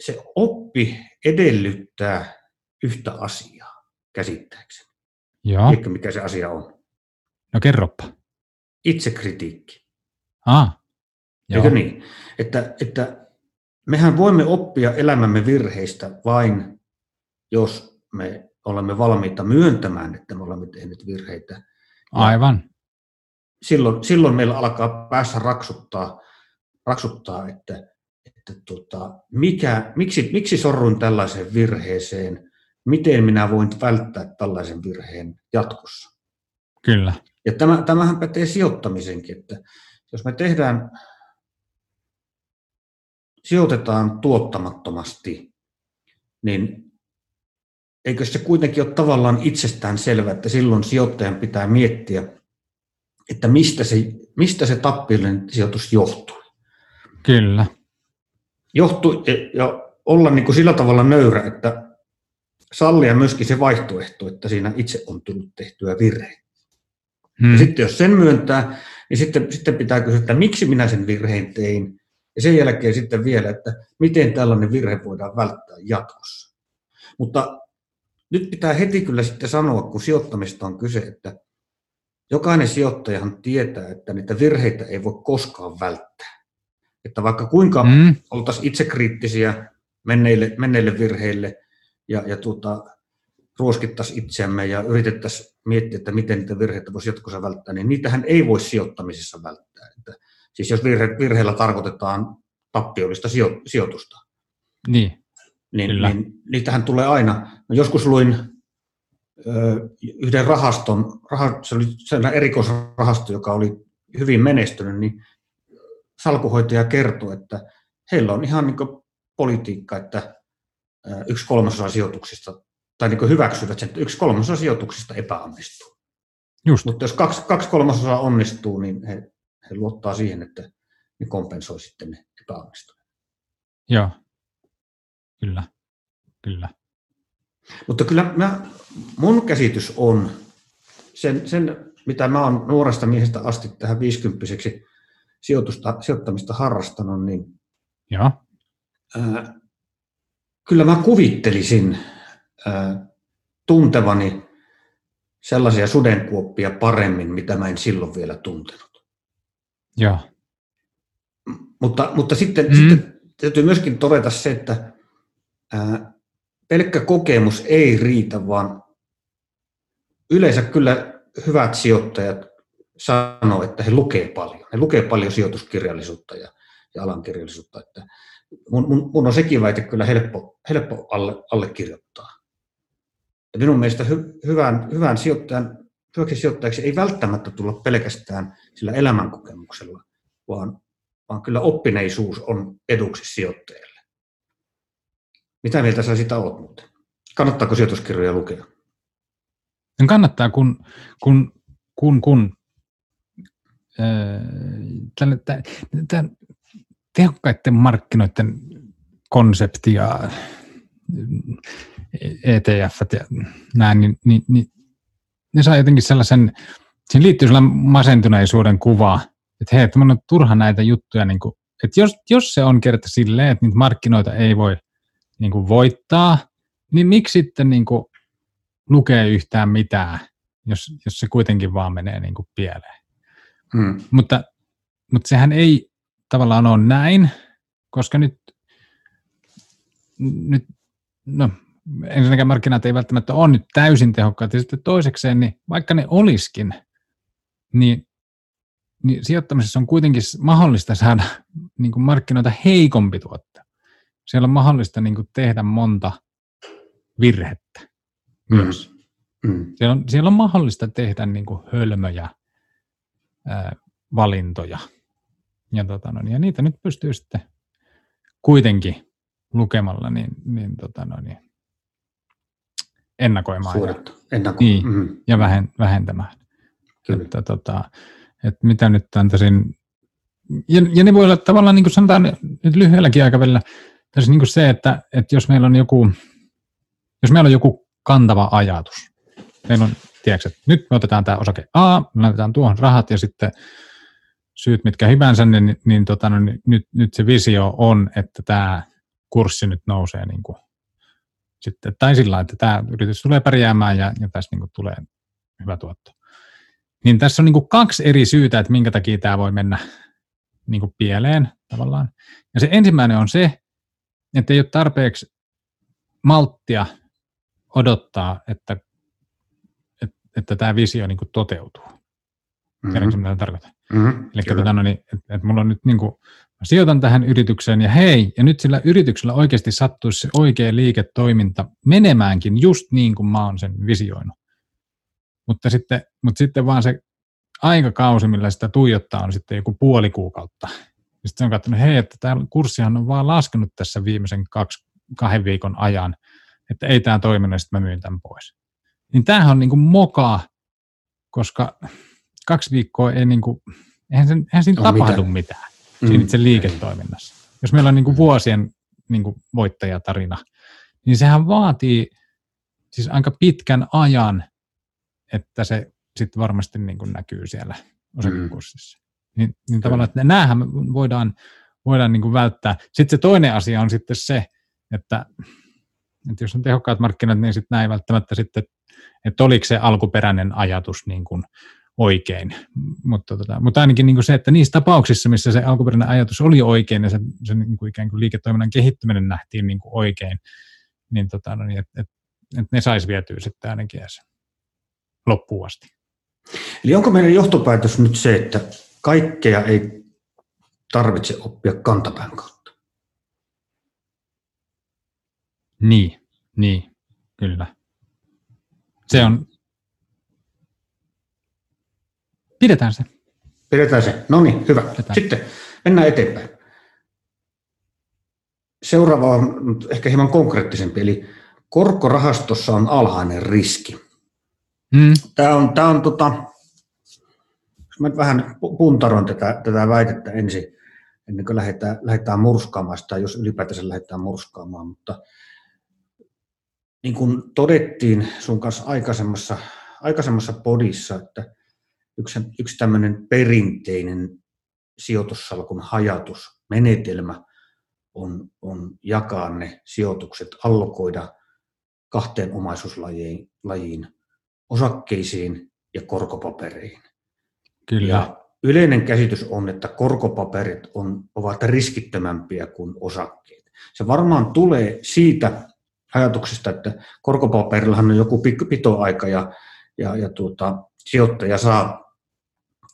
se oppi edellyttää yhtä asiaa käsittääkseni. Joo. Tiedätkö, mikä se asia on? No kerropa. Itsekritiikki. Ah, joo. Eikö niin? Että, että mehän voimme oppia elämämme virheistä vain, jos me olemme valmiita myöntämään, että me olemme tehneet virheitä. Aivan. Silloin, silloin meillä alkaa päässä raksuttaa, raksuttaa että että tota, mikä, miksi, miksi sorrun tällaiseen virheeseen, miten minä voin välttää tällaisen virheen jatkossa. Kyllä. Ja tämä, tämähän pätee sijoittamisenkin, että jos me tehdään sijoitetaan tuottamattomasti, niin eikö se kuitenkin ole tavallaan itsestään selvää, että silloin sijoittajan pitää miettiä, että mistä se, mistä se tappiollinen sijoitus johtuu. Kyllä. Johtuu ja olla niin kuin sillä tavalla nöyrä, että sallia myöskin se vaihtoehto, että siinä itse on tullut tehtyä virhe. Hmm. Ja sitten jos sen myöntää, niin sitten, sitten pitää kysyä, että miksi minä sen virheen tein, ja sen jälkeen sitten vielä, että miten tällainen virhe voidaan välttää jatkossa. Mutta nyt pitää heti kyllä sitten sanoa, kun sijoittamista on kyse, että jokainen sijoittajahan tietää, että niitä virheitä ei voi koskaan välttää. Että vaikka kuinka mm. oltaisiin itsekriittisiä menneille, menneille virheille ja, ja tuota, ruoskittaisiin itseämme ja yritettäisiin miettiä, että miten niitä virheitä voisi jatkossa välttää, niin niitähän ei voi sijoittamisessa välttää. Että, siis jos virhe, virheellä tarkoitetaan tappiollista sijo, sijoitusta, niin, niin, niin niitähän tulee aina. No joskus luin ö, yhden rahaston, rah, se oli sellainen erikoisrahasto, joka oli hyvin menestynyt, niin salkuhoitaja kertoi, että heillä on ihan niin politiikka, että yksi kolmasosa sijoituksista, tai niin hyväksyvät sen, että yksi kolmasosa sijoituksista epäonnistuu. Just. Mutta jos kaksi, kaksi kolmasosaa onnistuu, niin he, he luottaa siihen, että ne kompensoi sitten ne epäonnistuneet. Joo, kyllä, kyllä. Mutta kyllä mä, mun käsitys on, sen, sen mitä mä oon nuoresta miehestä asti tähän 50 sijoitusta, sijoittamista harrastanut, niin Joo. Ää, kyllä mä kuvittelisin tuntevani sellaisia sudenkuoppia paremmin, mitä mä en silloin vielä tuntenut. Joo. Mutta, mutta sitten, mm. sitten täytyy myöskin todeta se, että ää, pelkkä kokemus ei riitä, vaan yleensä kyllä hyvät sijoittajat sanoo, että he lukee paljon. He lukee paljon sijoituskirjallisuutta ja, ja alankirjallisuutta. Että mun, mun, mun on sekin väite kyllä helppo, helppo alle, allekirjoittaa. Ja minun mielestä hy, hyvän, hyvän sijoittajan, hyväksi sijoittajaksi ei välttämättä tulla pelkästään sillä elämänkokemuksella, vaan, vaan kyllä oppineisuus on eduksi sijoittajalle. Mitä mieltä sä sitä olet muuten? Kannattaako sijoituskirjoja lukea? Kannattaa, kun, kun, kun, kun tämän tehokkaiden markkinoiden konsepti ja ETF ja nämä, niin, niin, niin ne saa jotenkin sellaisen, siinä liittyy sellainen masentuneisuuden kuva, että hei, että on turha näitä juttuja, niin kuin, että jos, jos se on kerta silleen, että niitä markkinoita ei voi niin kuin voittaa, niin miksi sitten niin kuin lukee yhtään mitään, jos, jos se kuitenkin vaan menee niin kuin pieleen. Hmm. Mutta, mutta sehän ei tavallaan ole näin, koska nyt, nyt no, ensinnäkään markkinat ei välttämättä ole nyt täysin tehokkaat, ja sitten toisekseen, niin vaikka ne olisikin, niin, niin sijoittamisessa on kuitenkin mahdollista saada niin kuin markkinoita heikompi tuotte. Siellä on mahdollista niin kuin tehdä monta virhettä myös. Mm. Mm. Siellä, on, siellä on mahdollista tehdä niin kuin hölmöjä valintoja. Ja, tota, no, ja niitä nyt pystyy sitten kuitenkin lukemalla niin, niin, tota, no, niin ennakoimaan ja, Ennako. niin, mm. ja vähen, vähentämään. Kyllä. Että, tota, että mitä nyt antaisin, ja, ja ne voi olla tavallaan, niin kuin sanotaan nyt lyhyelläkin aikavälillä, tässä niin kuin se, että, että jos meillä on joku, jos meillä on joku kantava ajatus, meillä on tiedätkö, että nyt me otetaan tämä osake A, me laitetaan tuohon rahat ja sitten syyt mitkä hyvänsä, niin, niin, tota, no, niin nyt, nyt se visio on, että tämä kurssi nyt nousee niin kuin, sitten, tai sillä että tämä yritys tulee pärjäämään ja, ja tässä niin kuin, tulee hyvä tuotto. Niin tässä on niin kuin, kaksi eri syytä, että minkä takia tämä voi mennä niin kuin, pieleen tavallaan. Ja se ensimmäinen on se, että ei ole tarpeeksi malttia odottaa, että että tämä visio niin kuin toteutuu. Mm-hmm. Mitä tarkoitan? Mm-hmm. Eli tota, no niin, että, että mulla on nyt niin kuin, mä sijoitan tähän yritykseen ja hei, ja nyt sillä yrityksellä oikeasti sattuisi se oikea liiketoiminta menemäänkin just niin kuin mä oon sen visioinut. Mutta sitten, mutta sitten vaan se aikakausi, millä sitä tuijottaa, on sitten joku puoli kuukautta. sitten on katsonut, hei, että tämä kurssihan on vaan laskenut tässä viimeisen kaksi, kahden viikon ajan, että ei tämä toiminut, sitten mä myyn tämän pois. Niin tämähän on niin kuin mokaa, koska kaksi viikkoa ei niin kuin, eihän, sen, eihän siinä tapahdu mitään, mitään mm. siinä itse liiketoiminnassa. Jos meillä on niin kuin vuosien niin kuin voittajatarina, niin sehän vaatii siis aika pitkän ajan, että se sitten varmasti niin kuin näkyy siellä osakekurssissa. Mm. Niin, niin tavallaan, että näähän voidaan, voidaan niin kuin välttää. Sitten se toinen asia on sitten se, että, että jos on tehokkaat markkinat, niin sitten näin välttämättä sitten, että oliko se alkuperäinen ajatus niin kuin oikein. Mutta, tota, mutta ainakin niin kuin se, että niissä tapauksissa, missä se alkuperäinen ajatus oli oikein ja se, se niin kuin ikään kuin liiketoiminnan kehittyminen nähtiin niin kuin oikein, niin, tota, no niin että et, et ne saisi vietyä sitten ainakin edes loppuun asti. Eli onko meidän johtopäätös nyt se, että kaikkea ei tarvitse oppia kantapään kautta? Niin, niin, kyllä. Se on... Pidetään se. Pidetään se. No niin, hyvä. Pidetään. Sitten mennään eteenpäin. Seuraava on ehkä hieman konkreettisempi, eli korkorahastossa on alhainen riski. Mm. Tämä on, tämä on tota, jos mä vähän puntaroin tätä, tätä väitettä ensin, ennen kuin lähdetään, lähdetään murskaamaan sitä, jos ylipäätänsä lähdetään murskaamaan, mutta niin kuin todettiin sun kanssa aikaisemmassa, aikaisemmassa podissa, että yksi, yksi tämmöinen perinteinen sijoitussalkun hajatusmenetelmä on, on jakaa ne sijoitukset, allokoida kahteen omaisuuslajiin, osakkeisiin ja korkopapereihin. Kyllä. Ja yleinen käsitys on, että korkopaperit on, ovat riskittömämpiä kuin osakkeet. Se varmaan tulee siitä ajatuksesta, että korkopaperillahan on joku pitoaika ja, ja, ja tuota, sijoittaja saa,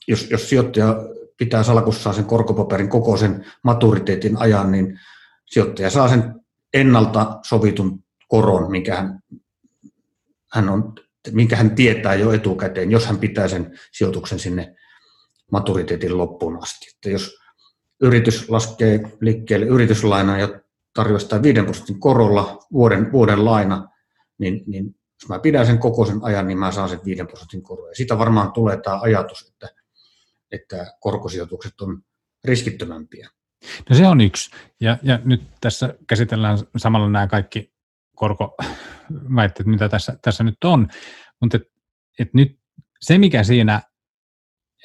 jos, jos sijoittaja pitää salkussaan sen korkopaperin koko sen maturiteetin ajan, niin sijoittaja saa sen ennalta sovitun koron, minkä hän, hän, on, minkä hän tietää jo etukäteen, jos hän pitää sen sijoituksen sinne maturiteetin loppuun asti. Että jos yritys laskee liikkeelle yrityslainaa ja tarjoaa sitä 5 prosentin korolla vuoden, vuoden laina, niin, niin jos mä pidän sen koko sen ajan, niin mä saan sen 5 prosentin koron. Ja siitä varmaan tulee tämä ajatus, että, että korkosijoitukset on riskittömämpiä. No se on yksi. Ja, ja nyt tässä käsitellään samalla nämä kaikki korkoväitteet, mitä tässä, tässä nyt on. Mutta et, et nyt se, mikä siinä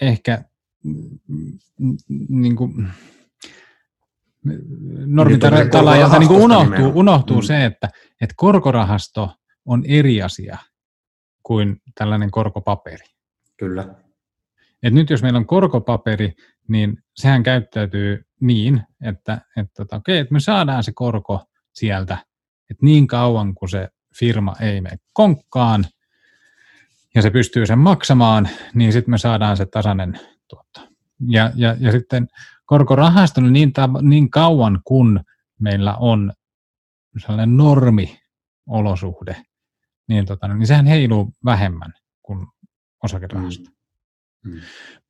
ehkä niin kuin, normitalaajalta niin unohtuu, unohtuu mm. se, että, että korkorahasto on eri asia kuin tällainen korkopaperi. Kyllä. Et nyt jos meillä on korkopaperi, niin sehän käyttäytyy niin, että, että, tota, okay, että me saadaan se korko sieltä, että niin kauan kuin se firma ei mene konkkaan ja se pystyy sen maksamaan, niin sitten me saadaan se tasainen tuotto. Ja, ja, ja sitten korkorahasto niin, niin kauan, kun meillä on sellainen normiolosuhde, niin, tota, niin sehän heiluu vähemmän kuin osakerahasto. Mm. Mm.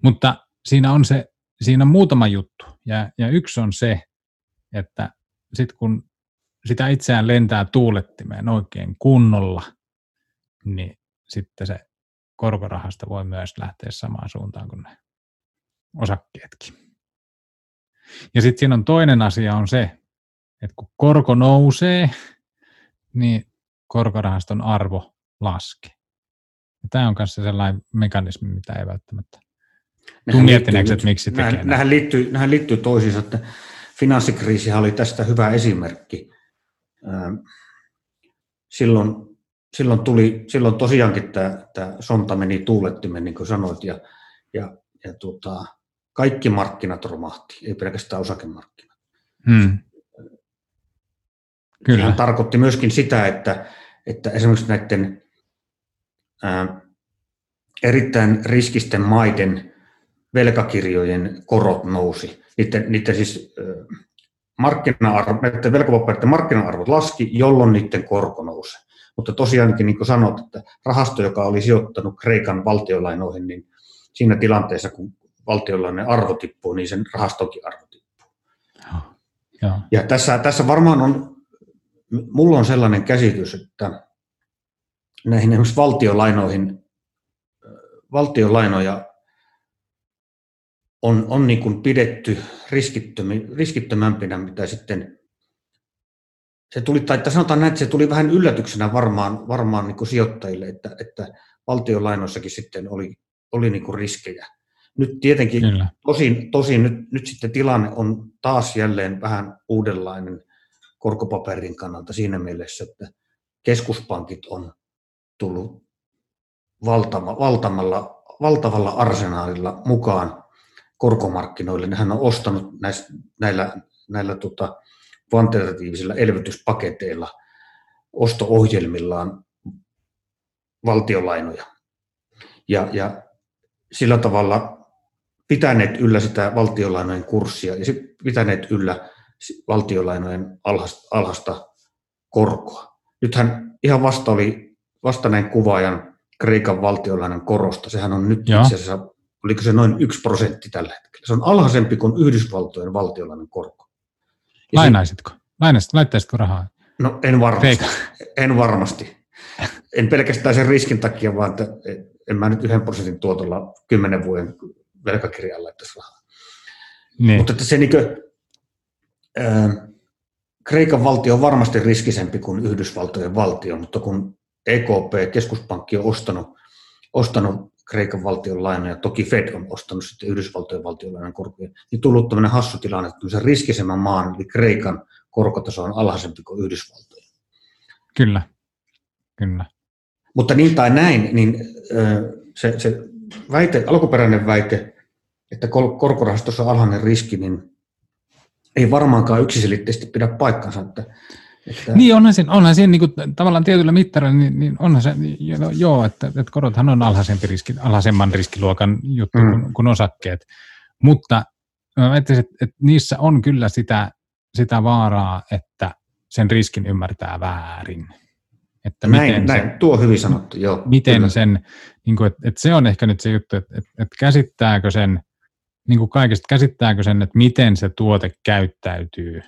Mutta siinä on, se, siinä on muutama juttu, ja, ja yksi on se, että sitten kun sitä itseään lentää tuulettimeen oikein kunnolla, niin sitten se korkorahasta voi myös lähteä samaan suuntaan kuin ne osakkeetkin. Ja sitten siinä on toinen asia on se, että kun korko nousee, niin korkorahaston arvo laskee. Ja tämä on myös sellainen mekanismi, mitä ei välttämättä tule miettineeksi, että miksi tekee nähän, nähän, liittyy, nähän liittyy toisiinsa, että finanssikriisi oli tästä hyvä esimerkki. Silloin, silloin, tuli, silloin tosiaankin tämä, tämä sonta meni tuulettimen, niin kuin sanoit, ja, ja, ja tuota, kaikki markkinat romahti, ei pelkästään osakemarkkinat. Hmm. Kyllä. Sehän tarkoitti myöskin sitä, että, että esimerkiksi näiden erittäin riskisten maiden velkakirjojen korot nousi. Niiden, niiden siis markkina-arvo, näiden velkapapereiden markkina-arvot laski, jolloin niiden korko nousi. Mutta tosiaankin, niin kuin sanot, että rahasto, joka oli sijoittanut Kreikan valtiolainoihin, niin siinä tilanteessa, kun valtiollainen arvo tippuu, niin sen rahastonkin arvo tippuu. Joo. Ja tässä, tässä varmaan on, mulla on sellainen käsitys, että näihin esimerkiksi valtiolainoihin, valtiolainoja on, on niin kuin pidetty riskittömämpinä, mitä sitten se tuli, tai sanotaan näin, että se tuli vähän yllätyksenä varmaan, varmaan niin kuin sijoittajille, että, että valtionlainoissakin sitten oli, oli niin kuin riskejä. Nyt tietenkin, Kyllä. tosin, tosin nyt, nyt sitten tilanne on taas jälleen vähän uudenlainen korkopaperin kannalta siinä mielessä, että keskuspankit on tullut valtama, valtamalla, valtavalla arsenaalilla mukaan korkomarkkinoille. Hän on ostanut näissä, näillä, näillä tota, kvantitatiivisilla elvytyspaketeilla, osto-ohjelmillaan valtiolainoja. Ja, ja sillä tavalla pitäneet yllä sitä valtiolainojen kurssia ja pitäneet yllä valtiolainojen alhasta, alhasta korkoa. Nythän ihan vasta oli vasta näin kuvaajan Kreikan valtiolainan korosta. Sehän on nyt Joo. itse asiassa, oliko se noin yksi prosentti tällä hetkellä. Se on alhaisempi kuin Yhdysvaltojen valtiolainan korko. Lainaisitko? Lainaisitko? Laittaisitko rahaa? No en varmasti. En varmasti. En pelkästään sen riskin takia, vaan että en mä nyt yhden prosentin tuotolla kymmenen vuoden velkakirjaan laittaisi rahaa. Niin. Mutta että se niin kuin, äh, Kreikan valtio on varmasti riskisempi kuin Yhdysvaltojen valtio, mutta kun EKP, keskuspankki on ostanut, ostanut Kreikan valtion lainoja, toki Fed on ostanut sitten Yhdysvaltojen valtion lainan korkoja, niin tullut tämmöinen hassu tilanne, että se riskisemmän maan, eli Kreikan korkotaso on alhaisempi kuin Yhdysvaltojen. Kyllä, kyllä. Mutta niin tai näin, niin se, se väite, alkuperäinen väite, että korkorahastossa on alhainen riski, niin ei varmaankaan yksiselitteisesti pidä paikkansa. Että, että... Niin, onhan siinä, onhan siinä niin kuin, tavallaan tietyllä mittarilla, niin, niin onhan se, joo, että, että korothan on alhaisempi riski, alhaisemman riskiluokan juttu mm. kuin, kuin osakkeet. Mutta mä että, että niissä on kyllä sitä, sitä vaaraa, että sen riskin ymmärtää väärin. Että näin, miten näin. Se, tuo hyvin sanottu, joo. Miten kyllä. sen, niin kuin, että, että se on ehkä nyt se juttu, että, että, että käsittääkö sen, niin kuin kaikesta, käsittääkö sen, että miten se tuote käyttäytyy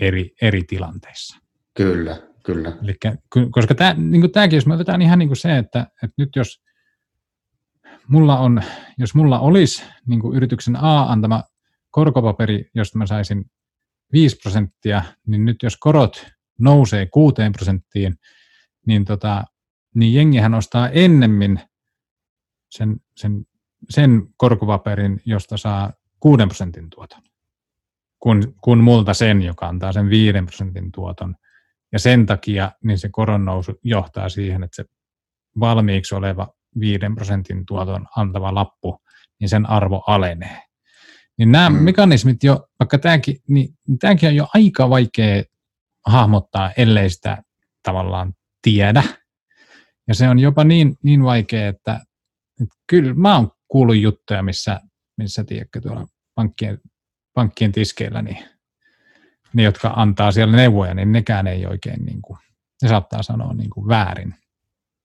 eri, eri tilanteissa. Kyllä, kyllä. Elikkä, koska tämä, niin kuin tämäkin, jos me otetaan ihan niin kuin se, että, että nyt jos mulla on, jos mulla olisi niin kuin yrityksen A antama korkopaperi, josta mä saisin 5 prosenttia, niin nyt jos korot nousee 6 prosenttiin, niin, tota, niin jengihän ostaa ennemmin sen, sen, sen korkopaperin, josta saa 6 prosentin tuoton, kun, kun multa sen, joka antaa sen 5 prosentin tuoton. Ja sen takia niin se koron nousu johtaa siihen, että se valmiiksi oleva 5 prosentin tuoton antava lappu, niin sen arvo alenee. Niin nämä mm. mekanismit jo, vaikka tämäkin, niin tämäkin on jo aika vaikea hahmottaa, ellei sitä tavallaan tiedä. Ja se on jopa niin, niin vaikea, että, että kyllä mä oon kuullut juttuja, missä, missä tiedätkö, tuolla pankkien, pankkien tiskeillä, niin ne, jotka antaa siellä neuvoja, niin nekään ei oikein, niin kuin, ne saattaa sanoa niin kuin väärin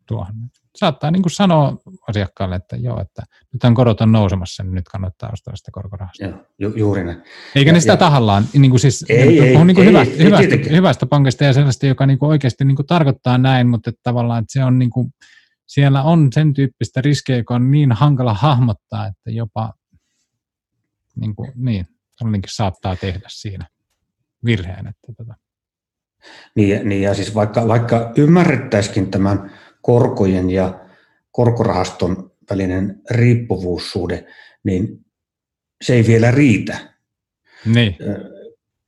tuohon saattaa niin kuin sanoa asiakkaalle, että joo, että nyt korot on nousemassa, niin nyt kannattaa ostaa sitä korkorahastoa. Joo, ju, juuri näin. Eikä ja, ne sitä ja, tahallaan, niin kuin siis, ei, ei, puhun niin kuin ei, hyvästä, ei, hyvästä, ei, hyvästä pankista ja sellaista, joka niin kuin oikeasti niin kuin tarkoittaa näin, mutta että tavallaan että se on niin kuin, siellä on sen tyyppistä riskejä, joka on niin hankala hahmottaa, että jopa niin, kuin, niin saattaa tehdä siinä virheen. Että tota. niin, niin, ja siis vaikka, vaikka ymmärrettäisikin tämän korkojen ja korkorahaston välinen riippuvuussuhde, niin se ei vielä riitä. Niin.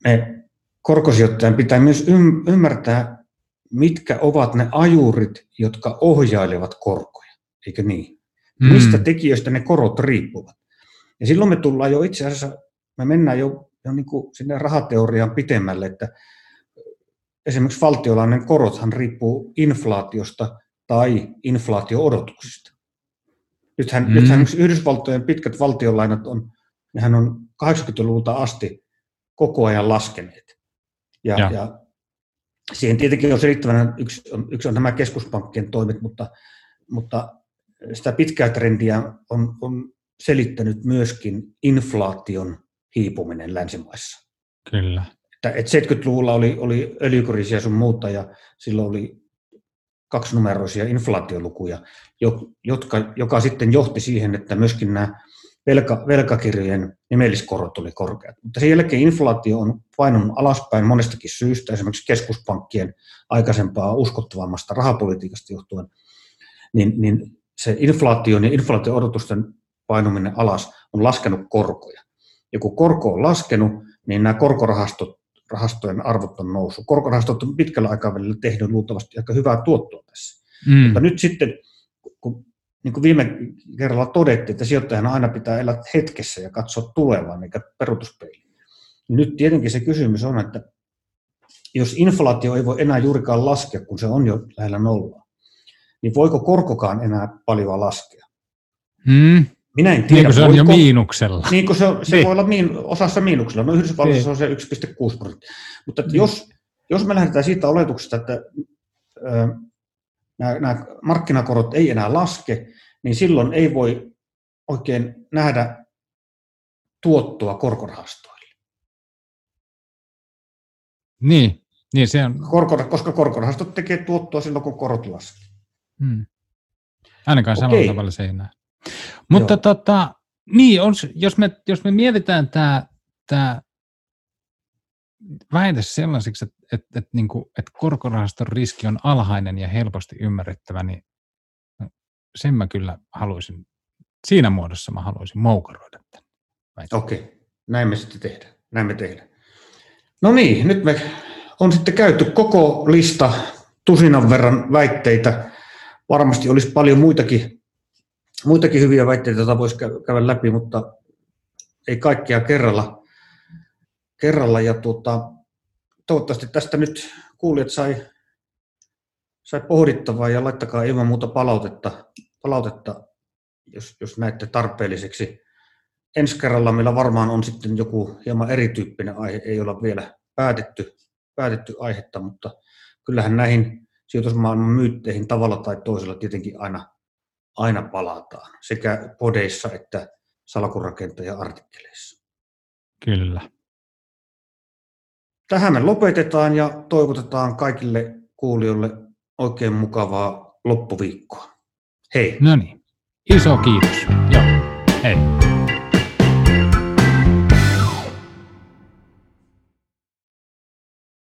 Me korkosijoittajan pitää myös ymmärtää, mitkä ovat ne ajurit, jotka ohjailevat korkoja, eikö niin? Mm. Mistä tekijöistä ne korot riippuvat. Ja silloin me tullaan jo itse asiassa, me mennään jo, jo niin kuin sinne rahateoriaan pitemmälle, että esimerkiksi valtiolainen korothan riippuu inflaatiosta tai inflaatio-odotuksista. Nythän, mm. nythän Yhdysvaltojen pitkät valtionlainat on, nehän on 80-luvulta asti koko ajan laskeneet. Ja, ja. ja siihen tietenkin on selittävänä, yksi on, yksi on nämä keskuspankkien toimet, mutta, mutta sitä pitkää trendiä on, on selittänyt myöskin inflaation hiipuminen länsimaissa. Kyllä. Että, että 70-luvulla oli, oli öljykriisiä sun muuta ja silloin oli kaksinumeroisia inflaatiolukuja, jotka, joka sitten johti siihen, että myöskin nämä velka, velkakirjojen nimelliskorot oli korkeat. Mutta sen jälkeen inflaatio on painunut alaspäin monestakin syystä, esimerkiksi keskuspankkien aikaisempaa uskottavammasta rahapolitiikasta johtuen, niin, niin se inflaation ja inflaatio-odotusten painuminen alas on laskenut korkoja. Ja kun korko on laskenut, niin nämä korkorahastot, rahastojen arvot on noussut. Korkorahastot on pitkällä aikavälillä tehnyt luultavasti aika hyvää tuottoa tässä. Mm. Mutta nyt sitten, kun niin kuin viime kerralla todettiin, että sijoittajana aina pitää elää hetkessä ja katsoa tulevaan, eikä peruutuspeiliin. Niin nyt tietenkin se kysymys on, että jos inflaatio ei voi enää juurikaan laskea, kun se on jo lähellä nollaa, niin voiko korkokaan enää paljon laskea? Hmm. Minä en tiedä. Niin kuin se on voiko, jo miinuksella. Niin kuin se, se niin. voi olla miin, osassa miinuksella. No Yhdysvalloissa niin. on se 1,6 prosenttia. Mutta niin. jos, jos me lähdetään siitä oletuksesta, että ö, nämä, nämä markkinakorot ei enää laske, niin silloin ei voi oikein nähdä tuottoa korkorahastoille. Niin, niin se on. Korko, koska korkorahastot tekee tuottoa silloin, kun korot laskee. Hmm. Ainakaan Okei. samalla tavalla se ei näe. Mutta tota, niin, on, jos, me, jos me mietitään tämä, tämä väite sellaisiksi, että, että, että, niin kuin, että korkorahaston riski on alhainen ja helposti ymmärrettävä, niin sen mä kyllä haluaisin, siinä muodossa mä haluaisin moukaroida tämän. Okei, okay. näin me sitten tehdään. Näin me tehdään. No niin, nyt me on sitten käyty koko lista tusinan verran väitteitä. Varmasti olisi paljon muitakin, muitakin hyviä väitteitä, joita voisi käydä läpi, mutta ei kaikkia kerralla. kerralla. Ja tuota, toivottavasti tästä nyt kuulijat sai sai pohdittavaa ja laittakaa ilman muuta palautetta, palautetta jos, jos näette tarpeelliseksi. Ensi kerralla meillä varmaan on sitten joku hieman erityyppinen aihe, ei olla vielä päätetty, päätetty aihetta, mutta kyllähän näihin sijoitusmaailman myytteihin tavalla tai toisella tietenkin aina, aina palataan, sekä podeissa että salkurakentaja-artikkeleissa. Kyllä. Tähän me lopetetaan ja toivotetaan kaikille kuulijoille oikein mukavaa loppuviikkoa. Hei. No niin. Iso kiitos. Joo. Hei.